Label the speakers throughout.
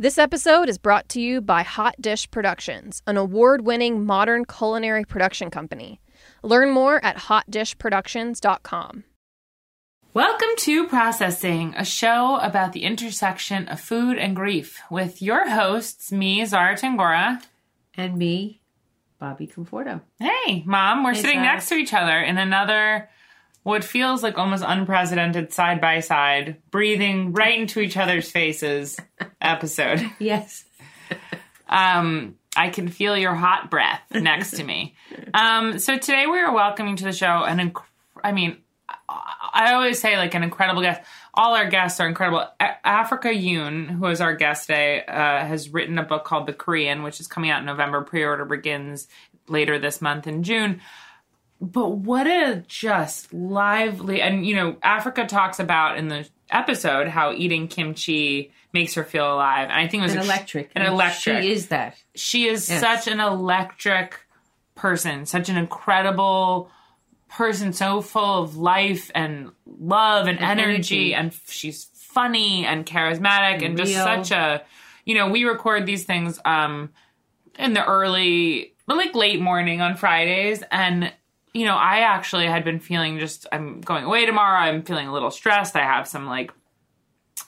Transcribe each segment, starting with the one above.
Speaker 1: This episode is brought to you by Hot Dish Productions, an award winning modern culinary production company. Learn more at hotdishproductions.com.
Speaker 2: Welcome to Processing, a show about the intersection of food and grief, with your hosts, me, Zara Tangora.
Speaker 3: And me, Bobby Conforto.
Speaker 2: Hey, Mom, we're
Speaker 3: Hey,
Speaker 2: sitting
Speaker 3: Zara.
Speaker 2: next to each other in another, what feels like almost unprecedented side by side, breathing right into each other's faces episode.
Speaker 3: Yes.
Speaker 2: Um, I can feel your hot breath next to me. Um, so today we are welcoming to the show an, inc- I mean, I- always say like an incredible guest. All our guests are incredible. A- Africa Yoon, who is our guest today, uh, has written a book called The Korean, which is coming out in November. Pre-order begins later this month in June. But what a just lively and you know Africa talks about in the episode how eating kimchi makes her feel alive. And I think it was
Speaker 3: An
Speaker 2: ex-
Speaker 3: electric.
Speaker 2: An electric
Speaker 3: She is that.
Speaker 2: she is
Speaker 3: Yes.
Speaker 2: such an electric person, such an incredible person, so full of life and love and,
Speaker 3: And
Speaker 2: energy,
Speaker 3: energy.
Speaker 2: and she's funny and charismatic and,
Speaker 3: And
Speaker 2: just such a you know, we record these things um in the early like late morning on Fridays and you know, I actually had been feeling just I'm going away tomorrow. I'm feeling a little stressed. I have some like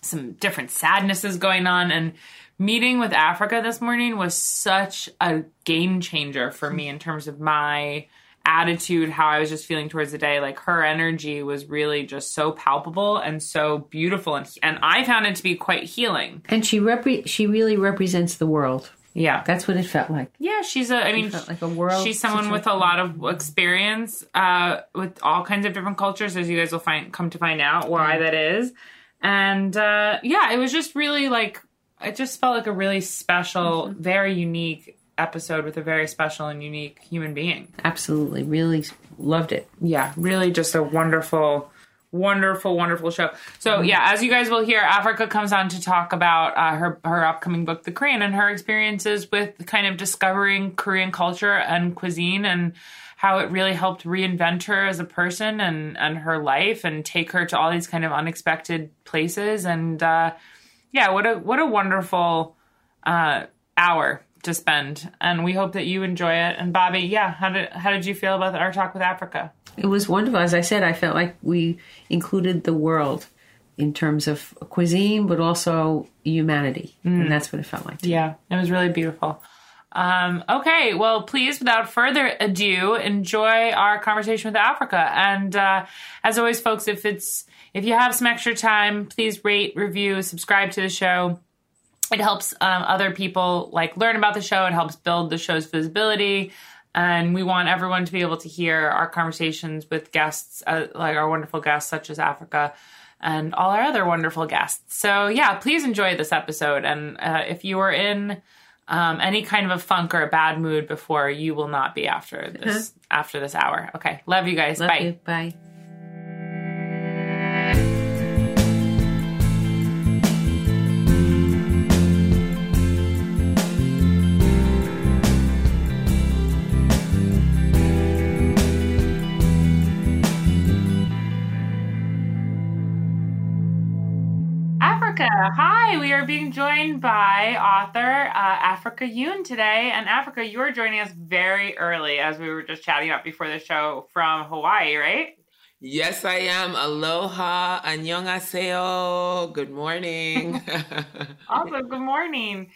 Speaker 2: some different sadnesses going on and meeting with Africa this morning was such a game changer for me in terms of my attitude, how I was just feeling towards the day. Like her energy was really just so palpable and so beautiful and and I found it to be quite healing.
Speaker 3: And she repre- she really represents the world.
Speaker 2: Yeah.
Speaker 3: That's what it felt like.
Speaker 2: Yeah, she's a. I mean,
Speaker 3: felt like a world
Speaker 2: She's someone with a lot of experience uh, with all kinds of different cultures, as you guys will find come to find out why that is. And uh, yeah, it was just really like it just felt like a really special, very unique episode with a very special and unique human being.
Speaker 3: Absolutely. Really loved it.
Speaker 2: Yeah, really just a wonderful, wonderful, wonderful show. So yeah, as you guys will hear, Africa comes on to talk about uh, her her upcoming book, The Korean, and her experiences with kind of discovering Korean culture and cuisine and how it really helped reinvent her as a person and and her life and take her to all these kind of unexpected places and uh, yeah, what a what a wonderful uh, hour to spend, and we hope that you enjoy it. And Bobby, yeah, how did how did you feel about our talk with Africa?
Speaker 3: It was wonderful. As I said, I felt like we included the world in terms of cuisine, but also humanity. And that's what it felt like.
Speaker 2: Yeah, it was really beautiful. Um, okay, well, please, without further ado, enjoy our conversation with Africa. And uh, as always, folks, if it's if you have some extra time, please rate, review, subscribe to the show. It helps um, other people like learn about the show. It helps build the show's visibility, and we want everyone to be able to hear our conversations with guests, uh, like our wonderful guests, such as Africa and all our other wonderful guests. So yeah, please enjoy this episode. And uh, if you are in um, any kind of a funk or a bad mood before, you will not be after this after this hour. Okay, love you guys.
Speaker 3: Love
Speaker 2: Bye.
Speaker 3: you. Bye.
Speaker 2: Africa. Hi, we are being joined by author uh, Africa Yoon today. And Africa, you are joining us very early, as we were just chatting up before the show from Hawaii, right?
Speaker 4: Yes, I am. Aloha, annyeonghaseyo. Good morning.
Speaker 2: Awesome. Good morning.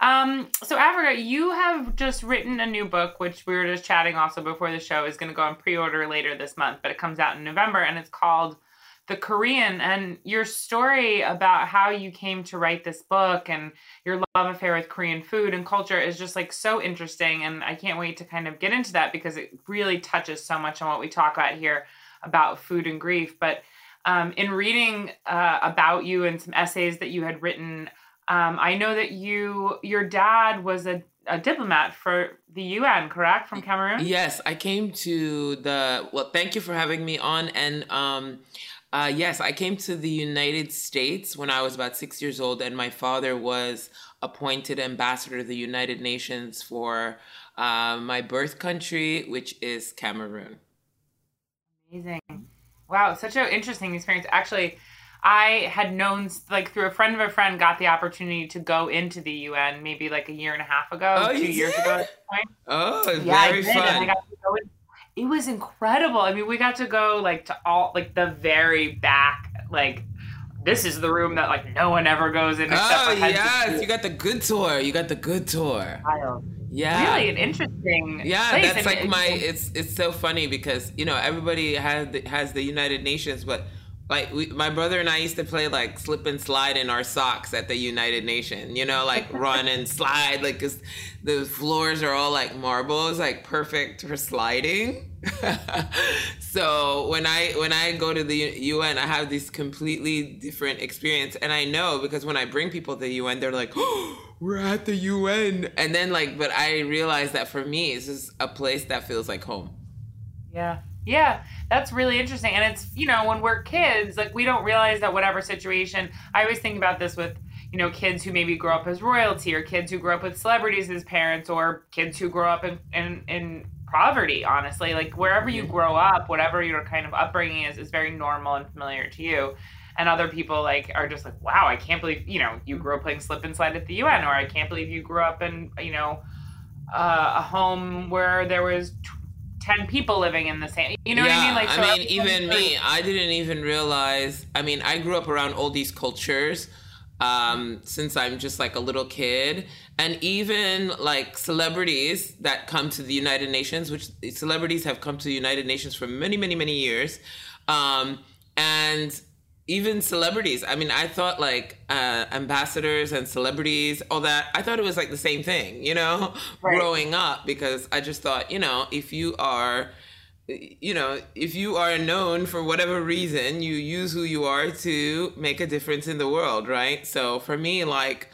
Speaker 2: Um, so Africa, you have just written a new book, which we were just chatting also before the show is going to go on pre-order later this month, but it comes out in November and it's called The Korean. And your story about how you came to write this book and your love affair with Korean food and culture is just like so interesting. And I can't wait to kind of get into that because it really touches so much on what we talk about here about food and grief. But um, in reading uh, about you and some essays that you had written, um, I know that you, your dad was a, a diplomat for the UN, correct, from Cameroon?
Speaker 4: yes, I came to the. Well, thank you for having me on. And um, uh, yes, I came to the United States when I was about six years old, and my father was appointed ambassador to the United Nations for uh, my birth country, which is Cameroon.
Speaker 2: Amazing. Wow, such an interesting experience. Actually, I had known, like, through a friend of a friend, got the opportunity to go into the UN maybe like a year and a half ago,
Speaker 4: Oh,
Speaker 2: two years
Speaker 4: did?
Speaker 2: ago at this point.
Speaker 4: Oh,
Speaker 2: Yeah, I
Speaker 4: very
Speaker 2: did. And I
Speaker 4: fun.
Speaker 2: got to go in. It was incredible. I mean, we got to go like to all like the very back. Like, this is the room that like no one ever goes in except
Speaker 4: Oh
Speaker 2: for ah, heads
Speaker 4: yes, you got the good tour. You got the good tour.
Speaker 2: Wild.
Speaker 4: Yeah.
Speaker 2: Really an interesting.
Speaker 4: Yeah,
Speaker 2: place.
Speaker 4: that's
Speaker 2: I
Speaker 4: like
Speaker 2: mean,
Speaker 4: my. It's it's so funny because you know everybody has the, has the United Nations, but like we, my brother and I used to play like slip and slide in our socks at the United Nation. You know, like run and slide, Like cause the floors are all like marbles, like perfect for sliding. so when I when I go to the UN, I have this completely different experience, and I know because when I bring people to the UN, they're like, oh, "We're at the UN," and then like, but I realize that for me, it's just a place that feels like home.
Speaker 2: Yeah. Yeah, that's really interesting. And it's, you know, when we're kids, like we don't realize that whatever situation, I always think about this with, you know, kids who maybe grow up as royalty or kids who grow up with celebrities as parents or kids who grow up in, in, in poverty, honestly. Like wherever you grow up, whatever your kind of upbringing is, is very normal and familiar to you. And other people like are just like, wow, I can't believe, you know, you grew up playing slip and slide at the UN, or I can't believe you grew up in, you know, uh, a home where there was 10 people living in the same you know what i mean like so
Speaker 4: I mean, even me, I didn't even realize. I mean, I grew up around all these cultures um, since I'm just like a little kid, and even like celebrities that come to the United Nations, which celebrities have come to the United Nations for many, many, many years, um, and even celebrities. I mean, I thought like uh, ambassadors and celebrities, all that. I thought it was like the same thing, you know,
Speaker 2: Right.
Speaker 4: growing up because I just thought, you know, if you are you know, if you are known for whatever reason, you use who you are to make a difference in the world, right? So for me, like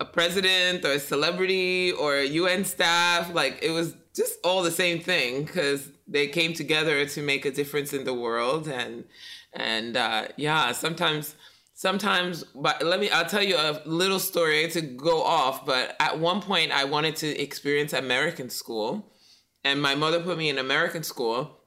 Speaker 4: a president or a celebrity or a UN staff, like it was just all the same thing because they came together to make a difference in the world. And, and uh, yeah, sometimes, sometimes, but let me, I'll tell you a little story to go off. But at one point, I wanted to experience American school and my mother put me in American school.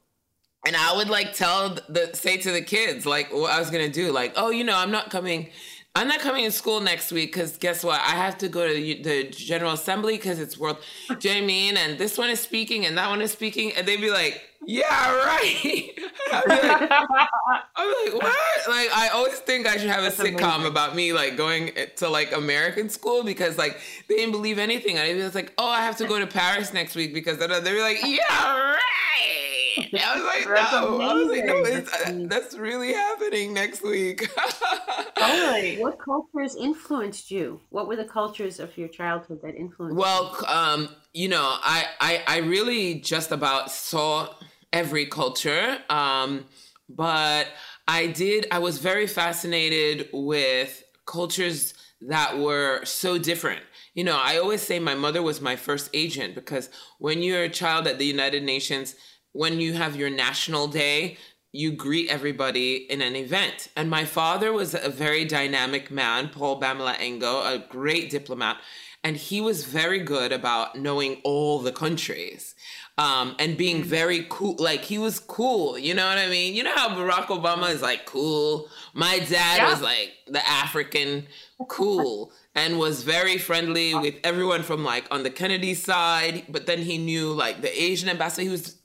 Speaker 4: And I would like tell the say to the kids like what I was gonna do, like, oh, you know, I'm not coming, I'm not coming to school next week because guess what? I have to go to the, General Assembly because it's World. Do you know what I mean? And this one is speaking and that one is speaking, and they'd be like, yeah, right. I'd be like, I'm like, what? Like, I always think I should have a sitcom about me like going eh, to like American school because like they didn't believe anything. I was like, oh, I have to go to Paris next week because they were like, yeah, right. And I was like,
Speaker 3: That's
Speaker 4: no. I was like, no, it's, uh, that's really happening next week.
Speaker 2: totally
Speaker 3: What cultures influenced you? What were the cultures of your childhood that influenced
Speaker 4: Well, um, you know, I, I I really just about saw every culture, um, but I did. I was very fascinated with cultures that were so different. You know, I always say my mother was my first agent because when you're a child at the United Nations, when you have your national day, you greet everybody in an event. And my father was a very dynamic man, Paul Bamela Engo, a great diplomat. And he was very good about knowing all the countries um, and being very cool. Like he was cool, you know what I mean? You know how Barack Obama is like cool? My dad
Speaker 2: Yeah.
Speaker 4: was like the African cool and was very friendly with everyone from like on the Kennedy side. But then he knew like the Asian ambassador. He was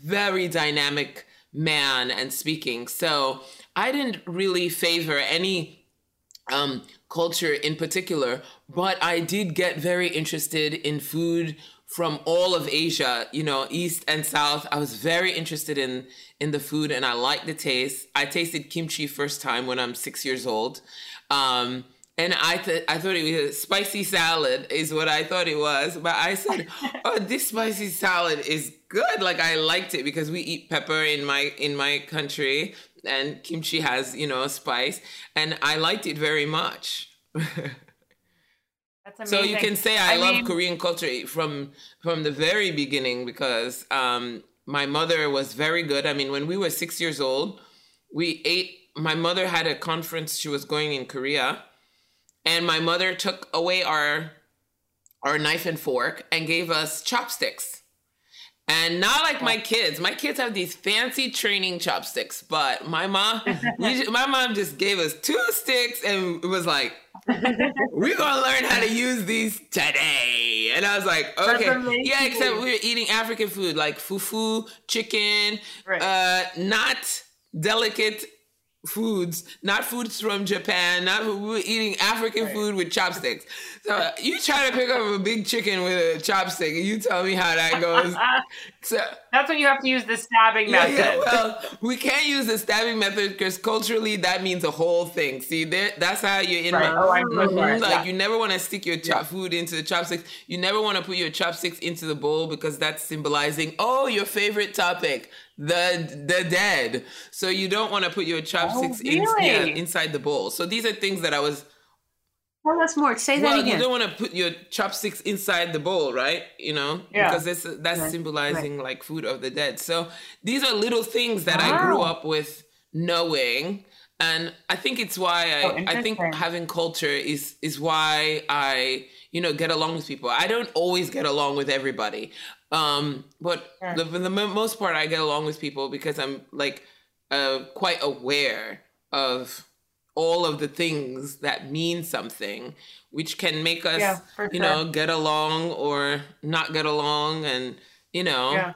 Speaker 4: very dynamic man and speaking. So I didn't really favor any um, culture in particular, but I did get very interested in food from all of Asia, you know, east and south. I was very interested in in the food, and I liked the taste. I tasted kimchi first time when I'm six years old. Um, and I th- I thought it was a spicy salad is what I thought it was, but I said, "Oh, this spicy salad is good." Like I liked it because we eat pepper in my in my country, and kimchi has you know spice, and I liked it very much.
Speaker 2: That's
Speaker 4: so you can say I,
Speaker 2: I
Speaker 4: love
Speaker 2: mean-
Speaker 4: Korean culture from from the very beginning because um, my mother was very good. I mean, when we were six years old, we ate. My mother had a conference she was going in Korea, and my mother took away our our knife and fork and gave us chopsticks. And not like my kids. My kids have these fancy training chopsticks, but my mom, my mom just gave us two sticks and was like, "We're gonna learn how to use these today." And I was like, "Okay, yeah." Except we were eating African food like fufu, chicken,
Speaker 2: Right.
Speaker 4: uh, not delicate foods, not foods from Japan, not we were eating African food with chopsticks. So you try to pick up a big chicken with a chopstick, and you tell me how that goes. So
Speaker 2: That's when you have to use the stabbing
Speaker 4: yeah,
Speaker 2: method.
Speaker 4: yeah, well, we can't use the stabbing method because culturally that means a whole thing. See, there, that's how you're in.
Speaker 2: Right.
Speaker 4: my-
Speaker 2: Oh, so.
Speaker 4: Like
Speaker 2: Yeah.
Speaker 4: you never want to stick your chop food into the chopsticks. You never want to put your chopsticks into the bowl because that's symbolizing oh your favorite topic, the the dead. So you don't want to put your chopsticks
Speaker 2: Oh, really?
Speaker 4: yeah, inside the bowl. So these are things that I was.
Speaker 3: Tell us more. Say that
Speaker 4: Well, you don't want to put your chopsticks inside the bowl, right? You know,
Speaker 2: Yeah.
Speaker 4: because that's that's
Speaker 3: Right,
Speaker 4: symbolizing like food of the dead. So these are little things that I grew up with knowing, and I think it's why I
Speaker 2: Oh,
Speaker 4: I think having culture is is why I you know get along with people. I don't always get along with everybody, um, but
Speaker 2: Sure.
Speaker 4: the, for the mo- most part, I get along with people because I'm like uh, quite aware of all of the things that mean something, which can make us,
Speaker 2: Yeah,
Speaker 4: you
Speaker 2: sure.
Speaker 4: know, get along or not get along, and you know,
Speaker 2: Yeah.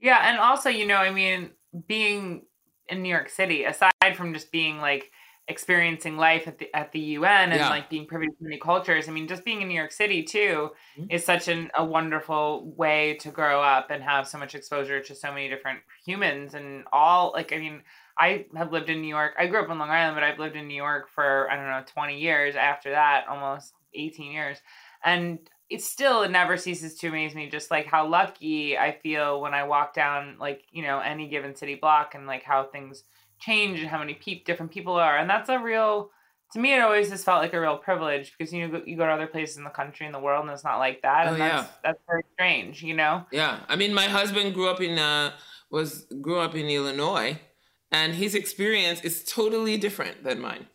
Speaker 2: Yeah, and also, you know, I mean, being in New York City, aside from just being like experiencing life at the at the UN and
Speaker 4: Yeah.
Speaker 2: like being privy to many cultures, I mean, just being in New York City too
Speaker 4: Mhm.
Speaker 2: is such an, a wonderful way to grow up and have so much exposure to so many different humans and all like I mean, I have lived in New York. I grew up in Long Island, but I've lived in New York for I don't know, 20 years after that, almost 18 years. And it still it never ceases to amaze me just like how lucky I feel when I walk down like you know any given city block and like how things change and how many peop different people are and that's a real to me it always has felt like a real privilege because you know you go to other places in the country and the world and it's not like that and
Speaker 4: Oh,
Speaker 2: that's
Speaker 4: yeah.
Speaker 2: that's very strange you know
Speaker 4: Yeah, I mean, my husband grew up in uh was grew up in Illinois, and his experience is totally different than mine.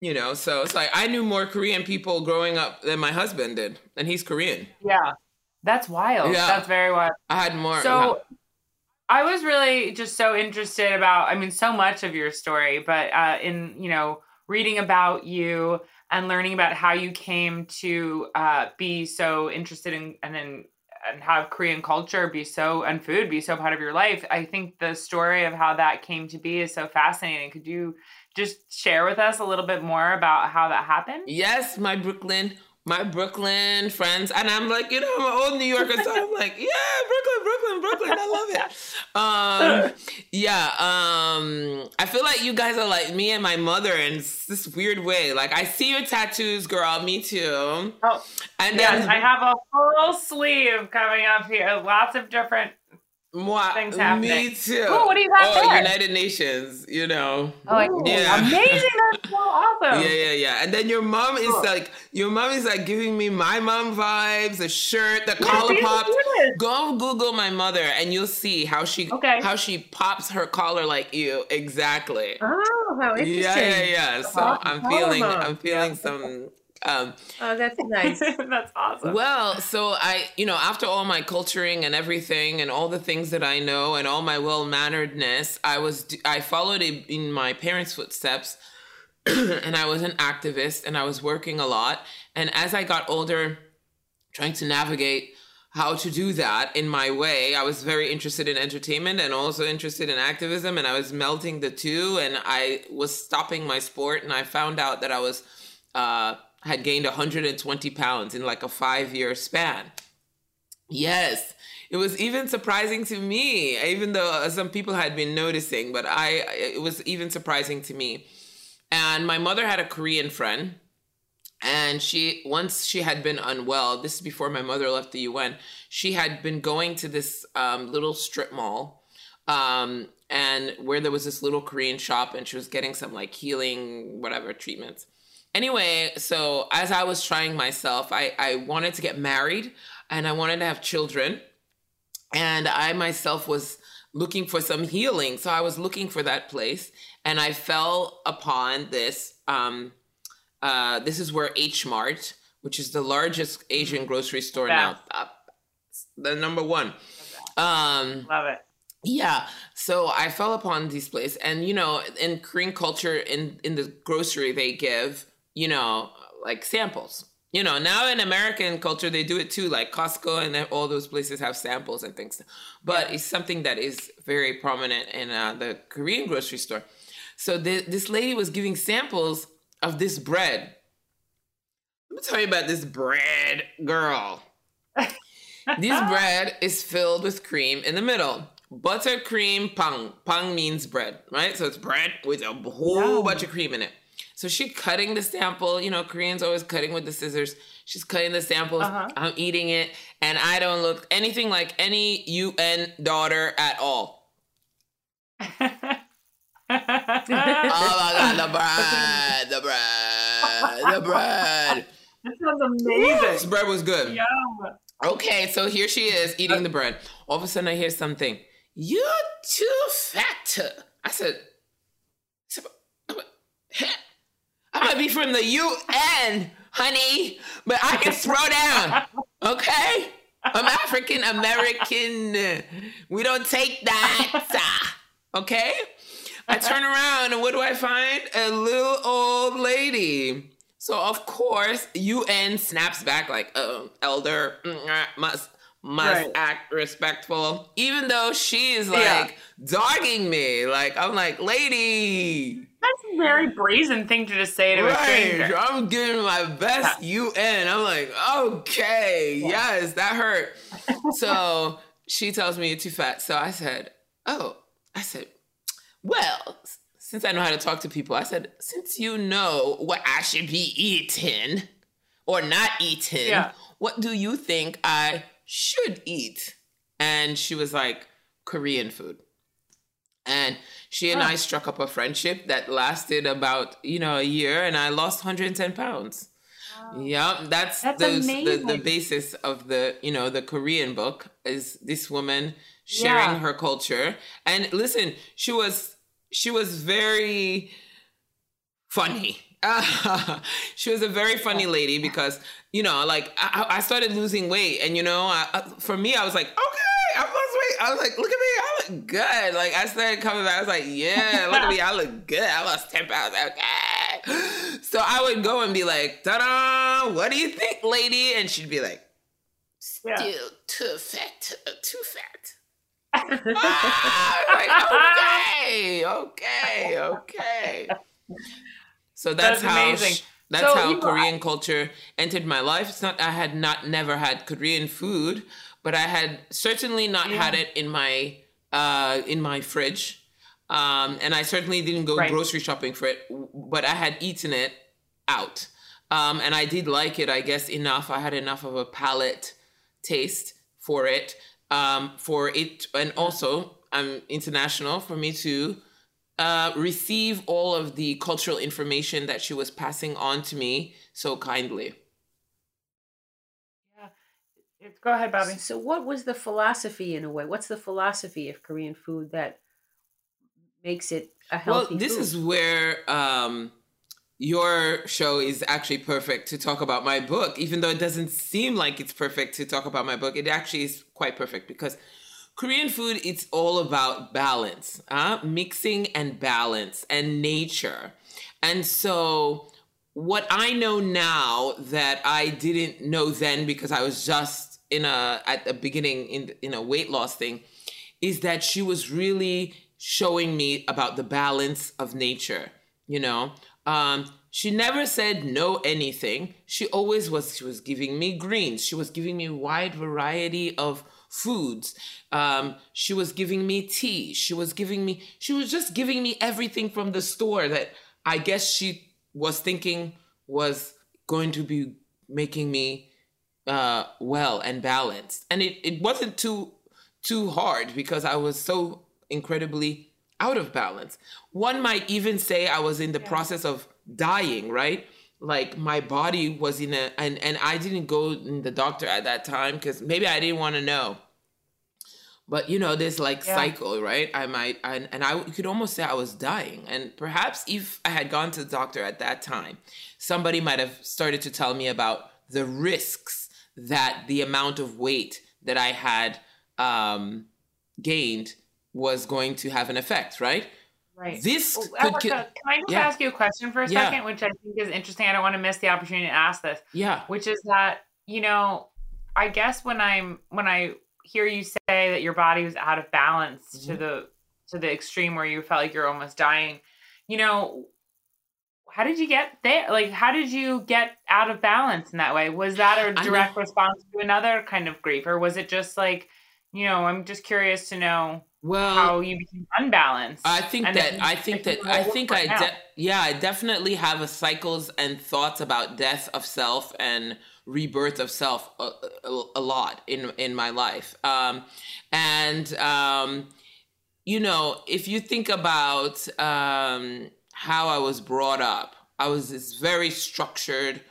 Speaker 4: You know, so it's like I knew more Korean people growing up than my husband did, and he's Korean.
Speaker 2: yeah that's wild
Speaker 4: Yeah.
Speaker 2: that's very wild
Speaker 4: I had more.
Speaker 2: So I was really just so interested about I mean so much of your story, but uh in, you know, reading about you and learning about how you came to uh be so interested in and in and have Korean culture be so and food be so part of your life. I think the story of how that came to be is so fascinating. Could you just share with us a little bit more about how that happened?
Speaker 4: Yes, my Brooklyn, my Brooklyn friends, and I'm like, you know, I'm an old New Yorker, so I'm like, yeah, Brooklyn, Brooklyn, Brooklyn, I love it. Um, yeah, um, I feel like you guys are like me and my mother in this weird way. Like, I see your tattoos, girl, me too.
Speaker 2: Oh,
Speaker 4: And
Speaker 2: yes,
Speaker 4: then
Speaker 2: I have a full sleeve coming up here. Lots of different
Speaker 4: moi,
Speaker 2: things happening.
Speaker 4: me too.
Speaker 2: Ooh, what do you got
Speaker 4: oh,
Speaker 2: there?
Speaker 4: United Nations, you know.
Speaker 2: Oh,
Speaker 4: Yeah.
Speaker 2: amazing! That's so awesome.
Speaker 4: Yeah, yeah, yeah. And then your mom is
Speaker 2: Cool.
Speaker 4: like, your mom is like giving me my mom vibes, a shirt, the
Speaker 2: Yeah,
Speaker 4: collar pops.
Speaker 2: look at this.
Speaker 4: Go Google my mother, and you'll see how she
Speaker 2: Okay.
Speaker 4: how she pops her collar like you exactly.
Speaker 3: Oh, how interesting.
Speaker 4: Yeah, yeah, yeah. So
Speaker 3: Oh,
Speaker 4: I'm feeling, I'm feeling
Speaker 2: yeah.
Speaker 4: some. Um,
Speaker 3: Oh, that's nice.
Speaker 2: That's awesome.
Speaker 4: well, so I, you know, after all my culturing and everything, and all the things that I know, and all my well manneredness, I was, I followed in in my parents' footsteps, and I was an activist, and I was working a lot. And as I got older, trying to navigate how to do that in my way, I was very interested in entertainment and also interested in activism, and I was melting the two. And I was stopping my sport, and I found out that I was. Uh, had gained 120 pounds in like a five year span. Yes, it was even surprising to me, even though some people had been noticing, but I, it was even surprising to me. And my mother had a Korean friend, and she, once she had been unwell, this is before my mother left the UN, she had been going to this um, little strip mall. Um, and where there was this little Korean shop, and she was getting some like healing, whatever treatments anyway so as i was trying myself i i wanted to get married and i wanted to have children and i myself was looking for some healing so i was looking for that place and i fell upon this um uh this is where h mart which is the largest asian grocery store
Speaker 2: Yeah.
Speaker 4: now uh, the number one. Um,
Speaker 2: Love it.
Speaker 4: yeah. So I fell upon these places, and you know, in Korean culture, in in the grocery, they give you know like samples. You know, now in American culture, they do it too, like Costco and all those places have samples and things. But it's something that is very prominent in uh, the Korean grocery store. So th- this lady was giving samples of this bread. Let me tell you about this bread, girl. this bread is filled with cream in the middle. Buttercream pang. Pang means bread, right? So it's bread with a whole bunch of cream in it. So she cutting the sample. You know, Koreans always cutting with the scissors. She's cutting the samples.
Speaker 2: Uh-huh.
Speaker 4: I'm eating it, and I don't look anything like any UN daughter at all. Oh my god, the bread, the bread, the bread.
Speaker 2: That sounds amazing.
Speaker 4: This bread was good.
Speaker 2: Yum.
Speaker 4: Okay, so here she is eating the bread. All of a sudden, I hear something. You're too fat. I said, I might be from the UN, honey, but I can throw down. Okay? I'm African American. We don't take that. Okay? I turn around and what do I find? A little old lady. So of course, UN snaps back like, "Oh, elder mm, uh, must must
Speaker 2: Right.
Speaker 4: act respectful," even though she's like
Speaker 2: Yeah.
Speaker 4: dogging me. Like I'm like, lady,
Speaker 2: That's a very brazen thing to just say to a
Speaker 4: right?
Speaker 2: stranger.
Speaker 4: I'm giving my best UN. I'm like, okay, yes, that hurt. so she tells me you're too fat. So I said, oh, I said, well, since I know how to talk to people, I said, since you know what I should be eating or not eating,
Speaker 2: Yeah.
Speaker 4: what do you think I should eat? And she was like, Korean food. And she and I struck up a friendship that lasted about, you know, a year, and I lost 110 pounds. Yeah, that's,
Speaker 2: That's
Speaker 4: the, the the basis of the you know the Korean book is this woman sharing
Speaker 2: Yeah.
Speaker 4: her culture. And listen, she was she was very funny. she was a very funny lady because you know, like I, I started losing weight, and you know, I, I- for me, I was like, okay, I lost weight. I was like, look at me, look good. Like I started coming back, I was like, yeah, look at me, I look good. I lost ten pounds. Okay, so I would go and be like, ta-da, what do you think, lady? And she'd be like,
Speaker 2: Yeah.
Speaker 4: still too fat, too fat. Ah, like, okay, okay, okay. So that's,
Speaker 2: That's
Speaker 4: how
Speaker 2: amazing.
Speaker 4: sh- that's
Speaker 2: So
Speaker 4: how
Speaker 2: you-
Speaker 4: Korean culture entered my life. It's not I had not never had Korean food, but I had certainly not had it in my uh in my fridge. Um, and I certainly didn't go
Speaker 2: Right.
Speaker 4: grocery shopping for it, but I had eaten it out. Um, and I did like it, I guess, enough. I had enough of a palate taste for it, um, for it, and also I'm international for me to uh, receive all of the cultural information that she was passing on to me so kindly.
Speaker 2: It's- Go ahead, Bobby.
Speaker 3: So, what was the philosophy in a way? What's the philosophy of Korean food that makes it a healthy?
Speaker 4: Well, this
Speaker 3: food?
Speaker 4: is where um, your show is actually perfect to talk about my book, even though it doesn't seem like it's perfect to talk about my book. It actually is quite perfect because Korean food, it's all about balance, uh, mixing and balance and nature. And so, what I know now that I didn't know then because I was just in a at the beginning in in a weight loss thing is that she was really showing me about the balance of nature you know? Um she never said no anything. She always was she was giving me greens. She was giving me wide variety of foods. Um she was giving me tea. She was giving me she was just giving me everything from the store that i guess she was thinking was going to be making me uh, well and balanced. And it, it wasn't too too hard because I was so incredibly out of balance. One might even say I was in the process of dying, right? Like my body was in a and and I didn't go in the doctor at that time because maybe I didn't want to know. But you know, this like
Speaker 2: Yeah.
Speaker 4: cycle, right? I might and, and I you could almost say I was dying. And perhaps if I had gone to the doctor at that time, somebody might have started to tell me about the risks that the amount of weight that I had um, gained was going to have an effect, right?
Speaker 2: Right.
Speaker 4: This
Speaker 2: Well,
Speaker 4: could,
Speaker 2: Africa, can I just
Speaker 4: yeah.
Speaker 2: ask you a question for a
Speaker 4: Yeah.
Speaker 2: second, which I think is interesting? I don't want to miss the opportunity to ask this.
Speaker 4: yeah,
Speaker 2: which is that you know i guess when i'm when i hear you say that your body was out of balance to
Speaker 4: Mhm.
Speaker 2: the to the extreme where you felt like you're almost dying you know how did you get there? Like how did you get out of balance in that way? Was that a direct response to another kind of grief or was it just like you know i'm just curious to know
Speaker 4: well,
Speaker 2: how you became unbalanced
Speaker 4: I think
Speaker 2: and
Speaker 4: that I think that I think I de- yeah I definitely have a cycles and thoughts about death of self and rebirth of self a, a, a lot in in my life. Um, and um, you know if you think about um, how I was brought up I was this very structured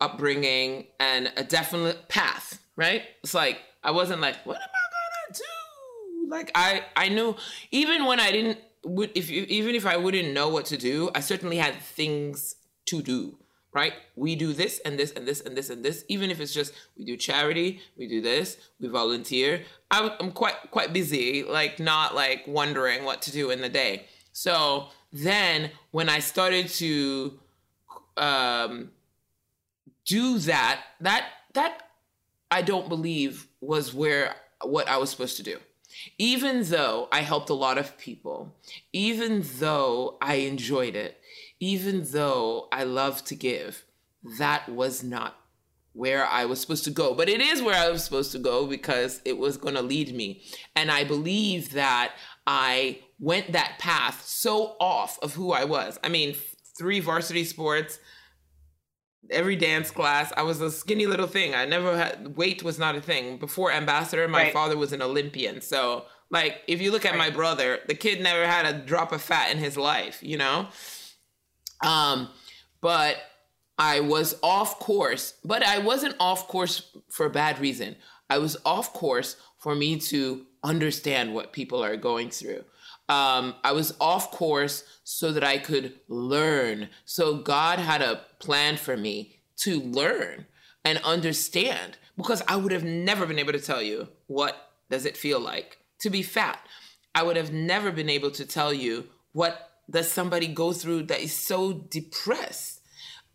Speaker 4: upbringing and a definite path right it's like I wasn't like what am I gonna do like I I knew even when I didn't would if even if I wouldn't know what to do, I certainly had things to do. Right? We do this and this and this and this and this. Even if it's just we do charity, we do this, we volunteer. I, I'm quite quite busy, like not like wondering what to do in the day. So then when I started to um, do that, that that I don't believe was where what I was supposed to do even though I helped a lot of people, even though I enjoyed it, even though I love to give, that was not where I was supposed to go. But it is where I was supposed to go because it was going to lead me. And I believe that I went that path so off of who I was. I mean, three varsity sports, every dance class. I was a skinny little thing. I never had weight was not a thing. Before ambassador, my
Speaker 2: Right.
Speaker 4: father was an Olympian. So like if you look at my brother, the kid never had a drop of fat in his life, you know? Um but I was off course, but I wasn't off course for a bad reason. I was off course for me to understand what people are going through. Um, I was off course so that I could learn. So God had a plan for me to learn and understand because I would have never been able to tell you what does it feel like to be fat. I would have never been able to tell you what does somebody go through that is so depressed.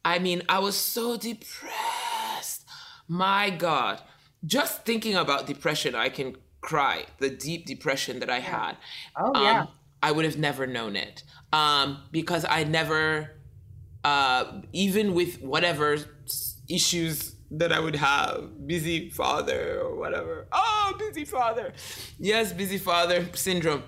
Speaker 4: I mean, I was so depressed. My God. Just thinking about depression, I can cry. The deep depression that I had.
Speaker 2: oh
Speaker 4: Um,
Speaker 2: yeah
Speaker 4: I would have never known it. Um, because I never, uh, even with whatever issues that I would have, busy father or whatever. Oh, busy father. Yes, busy father syndrome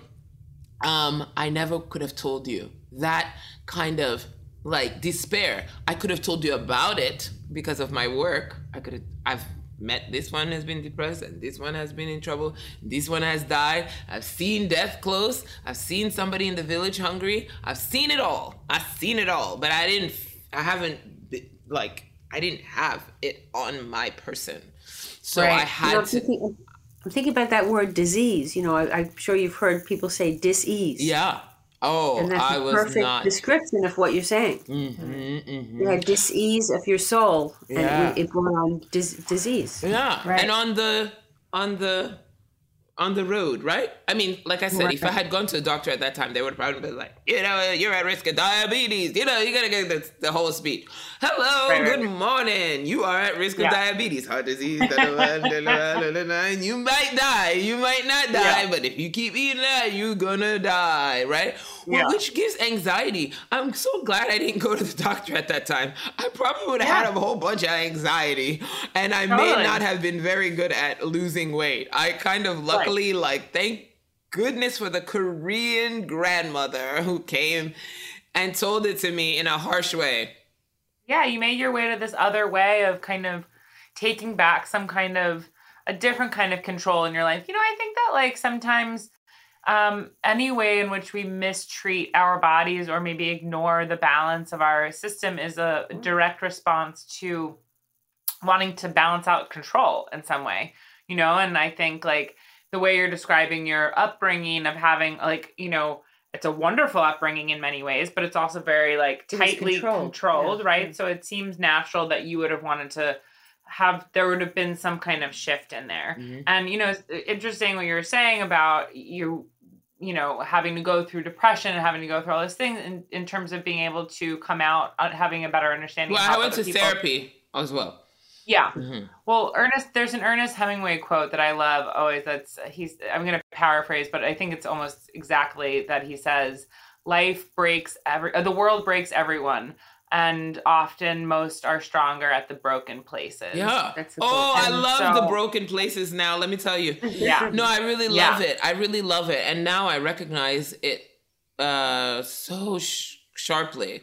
Speaker 4: um, I never could have told you that kind of like despair. I could have told you about it because of my work. I could have, I've met this one has been depressed and this one has been in trouble. This one has died. I've seen death close. I've seen somebody in the village hungry. I've seen it all. I've seen it all, but I didn't, I haven't, like, I didn't have it on my person. So
Speaker 2: Right.
Speaker 4: I
Speaker 3: You know,
Speaker 4: had to,
Speaker 3: thinking, I'm thinking about that word disease. You know, I, I'm sure you've heard people say disease.
Speaker 4: yeah. Oh,
Speaker 3: And that's
Speaker 4: I
Speaker 3: a
Speaker 4: was
Speaker 3: perfect
Speaker 4: not.
Speaker 3: description of what you're saying.
Speaker 4: Mhm, mhm.
Speaker 3: You had dis-ease of your soul, and
Speaker 4: Yeah.
Speaker 3: it, it brought on dis- disease.
Speaker 4: Yeah,
Speaker 2: Right.
Speaker 4: and on the on the on the road, right? I mean, like I said, right. if I had gone to a doctor at that time, they would probably been like, you know, you're at risk of diabetes. You know, you gotta get the, the whole speech. Hello,
Speaker 2: right,
Speaker 4: good right. morning. You are at risk
Speaker 2: yeah.
Speaker 4: of diabetes, heart disease, and you might die. You might not die,
Speaker 2: yeah.
Speaker 4: but if you keep eating that, you're gonna die, right?
Speaker 2: Yeah.
Speaker 4: Which gives anxiety. I'm so glad I didn't go to the doctor at that time. I probably would have
Speaker 2: Yeah.
Speaker 4: had a whole bunch of anxiety, and I may not have been very good at losing weight. I kind of luckily, like, thank goodness for the Korean grandmother who came and told it to me in a harsh way.
Speaker 2: yeah, you made your way to this other way of kind of taking back some kind of a different kind of control in your life. You know, I think that like sometimes um, any way in which we mistreat our bodies or maybe ignore the balance of our system is a direct response to wanting to balance out control in some way, you know, and I think like the way you're describing your upbringing of having like, you know, it's a wonderful upbringing in many ways, but it's also very like tightly
Speaker 3: controlled,
Speaker 2: controlled,
Speaker 3: yeah.
Speaker 2: right? So it seems natural that you would have wanted to have there would have been some kind of shift in there. Mm-hmm. And you know, it's interesting what you were saying about you you know having to go through depression and having to go through all these things in, in terms of being able to come out uh, having a better understanding
Speaker 4: well i went to people. therapy as well
Speaker 2: yeah mm-hmm. well ernest there's an ernest hemingway quote that i love always that's he's i'm going to paraphrase but i think it's almost exactly that he says life breaks every uh, the world breaks everyone and often most are stronger at the broken places.
Speaker 4: Yeah. oh, I love so, the broken places now. Let me tell you. Yeah. No, I really love yeah. it. I really love it, and now I recognize it uh, so sh- sharply.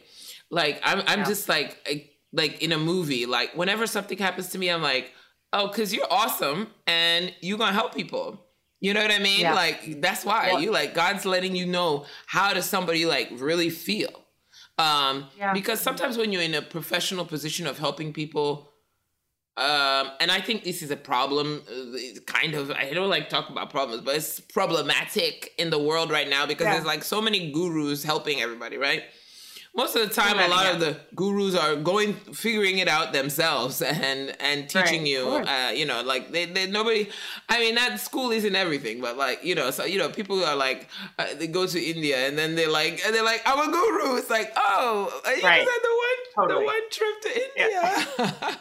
Speaker 4: Like I'm, I'm yeah. just like, like in a movie. Like whenever something happens to me, I'm like, oh, because you're awesome and you're gonna help people. You know what I mean? Yeah. Like that's why you like God's letting you know how does somebody like really feel um, yeah. Because sometimes when you're in a professional position of helping people, um, and I think this is a problem, uh, kind of, I don't like talk about problems, but it's problematic in the world right now because yeah. there's like so many gurus helping everybody, right? Most of the time a lot of the gurus are going figuring it out themselves and and teaching right. you uh, you know like they, they nobody i mean that school isn't everything but like you know so you know people are like uh, they go to india and then they're like and they're like i'm a guru it's like oh you right. the one totally. the one trip to india yeah.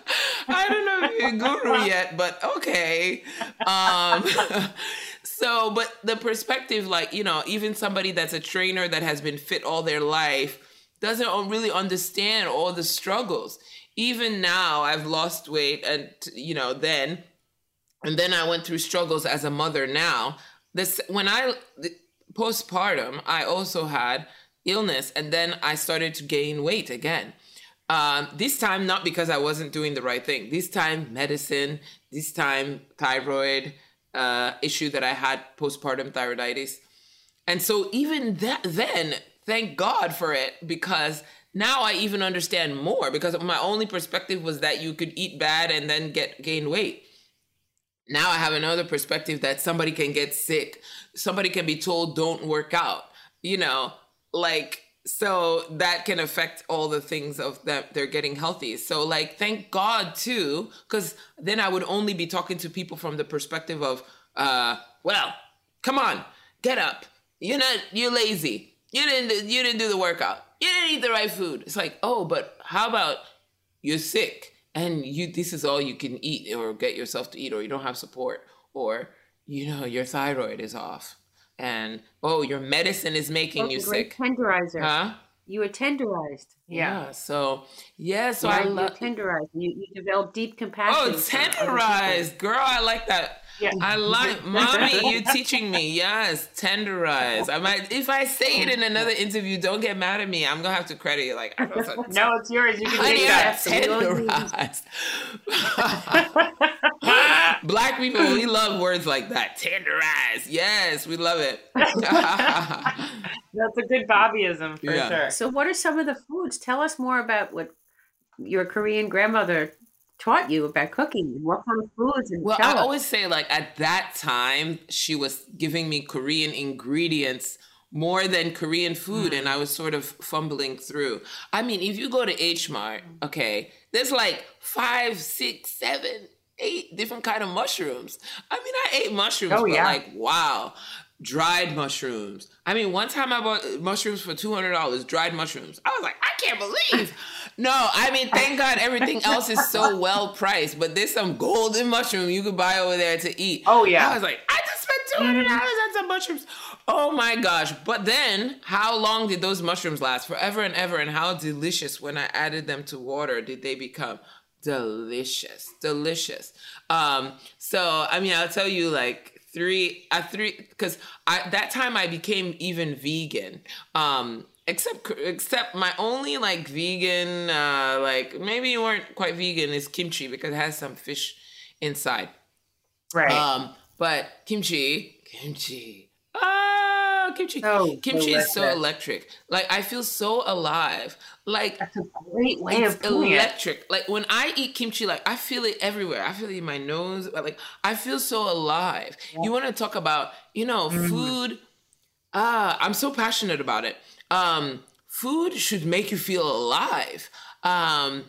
Speaker 4: i don't know if you're a guru yet but okay um so but the perspective like you know even somebody that's a trainer that has been fit all their life doesn't really understand all the struggles. Even now, I've lost weight, and you know, then, and then I went through struggles as a mother. Now, this when I postpartum, I also had illness, and then I started to gain weight again. Um, this time, not because I wasn't doing the right thing. This time, medicine. This time, thyroid uh, issue that I had postpartum thyroiditis. And so even that then thank God for it because now I even understand more because my only perspective was that you could eat bad and then get gain weight. Now I have another perspective that somebody can get sick. Somebody can be told don't work out. You know, like so that can affect all the things of that they're getting healthy. So like thank God too cuz then I would only be talking to people from the perspective of uh well, come on, get up. You're not you're lazy you didn't do, you didn't do the workout. You didn't eat the right food. It's like, oh, but how about you're sick and you this is all you can eat or get yourself to eat or you don't have support or you know your thyroid is off and oh your medicine is making you sick.
Speaker 3: Tenderizer. Huh? You were tenderized.
Speaker 4: Yeah. yeah. So yeah. So yeah, I
Speaker 3: love tenderized. You you develop deep oh, compassion.
Speaker 4: Oh, tenderized, girl. I like that. Yeah. I like, mommy, you teaching me. Yes, tenderize. I might, if I say it in another interview, don't get mad at me. I'm gonna have to credit you. Like,
Speaker 2: no, it's yours. You can take that. Tenderized.
Speaker 4: Black people, we love words like that. Tenderize. Yes, we love it. That's
Speaker 2: a good Bobbyism for yeah. sure.
Speaker 3: So, what are some of the foods? Tell us more about what your Korean grandmother taught you about cooking what kind of foods and
Speaker 4: well i always say like at that time she was giving me korean ingredients more than korean food mm. and i was sort of fumbling through i mean if you go to h mart okay there's like five six seven eight different kind of mushrooms i mean i ate mushrooms oh, yeah. like wow dried mushrooms. I mean, one time I bought mushrooms for two hundred dollars. Dried mushrooms. I was like, I can't believe. No, I mean, thank God everything else is so well priced. But there's some golden mushroom you could buy over there to eat.
Speaker 2: Oh yeah.
Speaker 4: I was like, I just spent two hundred dollars on some mushrooms. Oh my gosh! But then, how long did those mushrooms last? Forever and ever. And how delicious when I added them to water did they become? Delicious, delicious. Um, so I mean, I'll tell you, like three at three because I that time I became even vegan. Um, except except my only like vegan uh like maybe you weren't quite vegan is kimchi because it has some fish inside.
Speaker 2: Right.
Speaker 4: Um, but kimchi, kimchi Ah, kimchi. Oh, kimchi is so electric. Like I feel so alive. Like
Speaker 3: that's a great way
Speaker 4: of
Speaker 3: electric.
Speaker 4: It. Like when I eat kimchi, like I feel it everywhere. I feel it in my nose. Like I feel so alive. Yeah. You want to talk about, you know, mm. food? Ah, I'm so passionate about it. Um, food should make you feel alive. Um,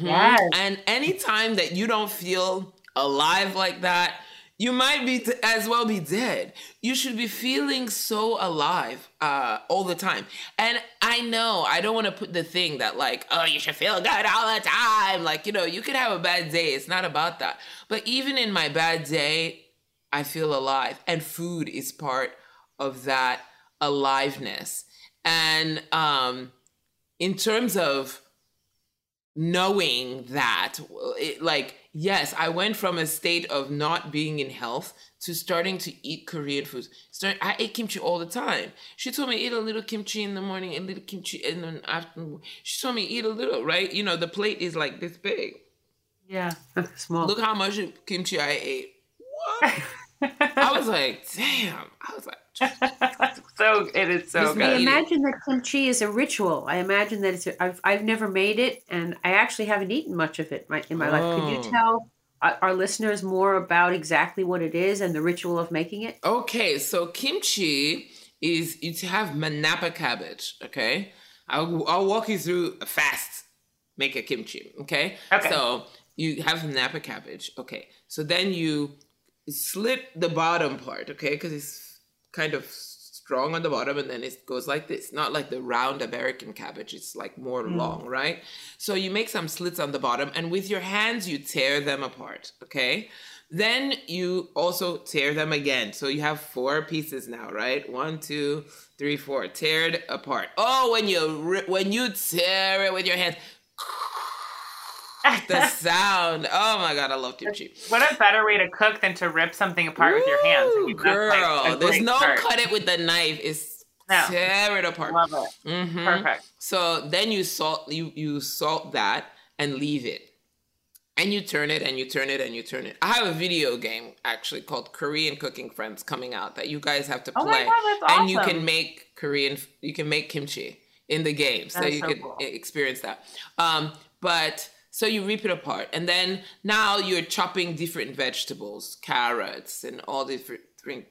Speaker 3: Yes.
Speaker 4: And anytime that you don't feel alive like that, you might be t- as well be dead. You should be feeling so alive uh, all the time. And I know I don't want to put the thing that like, oh, you should feel good all the time. Like you know, you could have a bad day. It's not about that. But even in my bad day, I feel alive, and food is part of that aliveness. And um, in terms of knowing that it, like yes i went from a state of not being in health to starting to eat korean foods. Start, i ate kimchi all the time. She told me eat a little kimchi in the morning a little kimchi in the afternoon. She told me eat a little right? You know the plate is like this big.
Speaker 2: Yeah.
Speaker 3: Small.
Speaker 4: look how much kimchi i ate. What? I was like damn. I was like
Speaker 2: so it is so
Speaker 4: Just
Speaker 3: I
Speaker 2: good.
Speaker 4: eat
Speaker 3: imagine that kimchi is a ritual. I imagine that it's. A, I've I've never made it, and I actually haven't eaten much of it my, in my life. Could you
Speaker 4: Oh.
Speaker 3: tell our, our listeners more about exactly what it is and the ritual of making it?
Speaker 4: Okay, so kimchi is you have manapa cabbage. Okay, I'll I'll walk you through a fast make a kimchi. Okay,
Speaker 2: Okay.
Speaker 4: So you have manapa cabbage. Okay, so then you slit the bottom part. Okay, because it's kind of strong on the bottom, and then it goes like this. Not like the round American cabbage. It's like more mm. long, right? So you make some slits on the bottom, and with your hands you tear them apart. Okay. Then you also tear them again. So you have four pieces now, right? One, two, three, four. Teared apart. Oh, when you when you tear it with your hands, the sound. Oh my god, I love kimchi.
Speaker 2: What a better way to cook than to rip something apart with your hands. I
Speaker 4: Ooh,
Speaker 2: mean, that's, like,
Speaker 4: girl. There's no
Speaker 2: start.
Speaker 4: cut it with the knife. It's
Speaker 2: No.
Speaker 4: tear it apart.
Speaker 2: Love it.
Speaker 4: Mhm.
Speaker 2: Perfect.
Speaker 4: So then you salt you you salt that and leave it. And you turn it and you turn it and you turn it. I have a video game actually called Korean Cooking Friends coming out that you guys have to
Speaker 2: Oh
Speaker 4: play.
Speaker 2: my God, that's
Speaker 4: And you can make Korean you can make kimchi in the game. So
Speaker 2: That's
Speaker 4: you
Speaker 2: so
Speaker 4: can
Speaker 2: cool.
Speaker 4: experience that. Um but so you rip it apart and then now you're chopping different vegetables, carrots and all different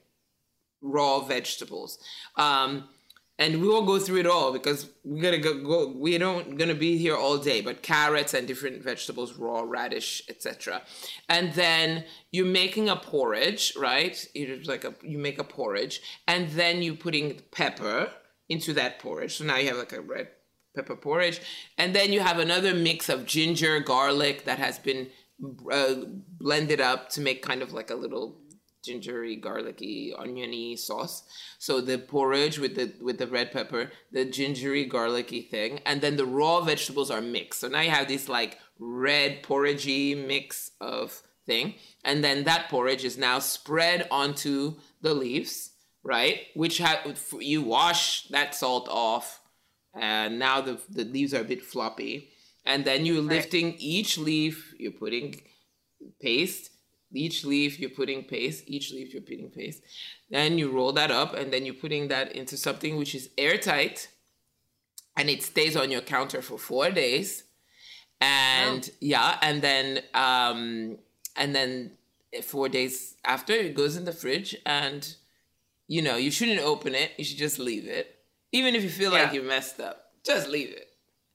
Speaker 4: raw vegetables. Um, and we won't go through it all because we're gonna go, go we don't gonna be here all day but carrots and different vegetables raw radish etc and then you're making a porridge right? It's like a you make a porridge and then you're putting pepper into that porridge. So now you have like a red pepper porridge and then you have another mix of ginger garlic that has been uh, blended up to make kind of like a little gingery, garlicky, oniony sauce. So the porridge with the with the red pepper, the gingery, garlicky thing, and then the raw vegetables are mixed. So now you have this like red porridgey mix of thing, and then that porridge is now spread onto the leaves, right? Which have you wash that salt off, and now the the leaves are a bit floppy, and then you're lifting each leaf, you're putting paste each leaf you're putting paste each leaf you're putting paste. Then you roll that up and then you're putting that into something which is airtight and it stays on your counter for four days. And yeah and then um and then four days after it goes in the fridge and you know you shouldn't open it you should just leave it even if you feel like you messed up just leave it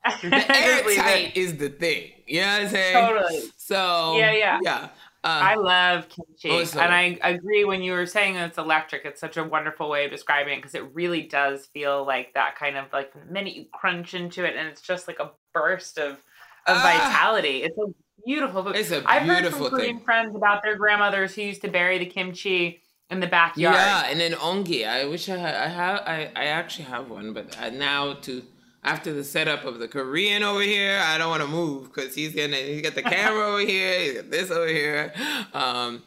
Speaker 4: the airtight is the thing you know what i'm saying
Speaker 2: Totally.
Speaker 4: so
Speaker 2: Yeah, yeah.
Speaker 4: yeah
Speaker 2: I
Speaker 4: um,
Speaker 2: love kimchi,
Speaker 4: Oh, so-
Speaker 2: and I agree when you were saying it's electric. It's such a wonderful way of describing it because it really does feel like that kind of like the minute you crunch into it, and it's just like a burst of of
Speaker 4: Ah.
Speaker 2: vitality. It's a beautiful food.
Speaker 4: It's a
Speaker 2: I've heard
Speaker 4: beautiful
Speaker 2: from Korean
Speaker 4: thing.
Speaker 2: friends about their grandmothers who used to bury the kimchi in the backyard.
Speaker 4: Yeah, and then onggi. I wish I had. I have. I, I actually have one, but uh, now to after the setup of the Korean over here, I don't want to move because he's gonna. He got the camera over here. He got this over here. Um,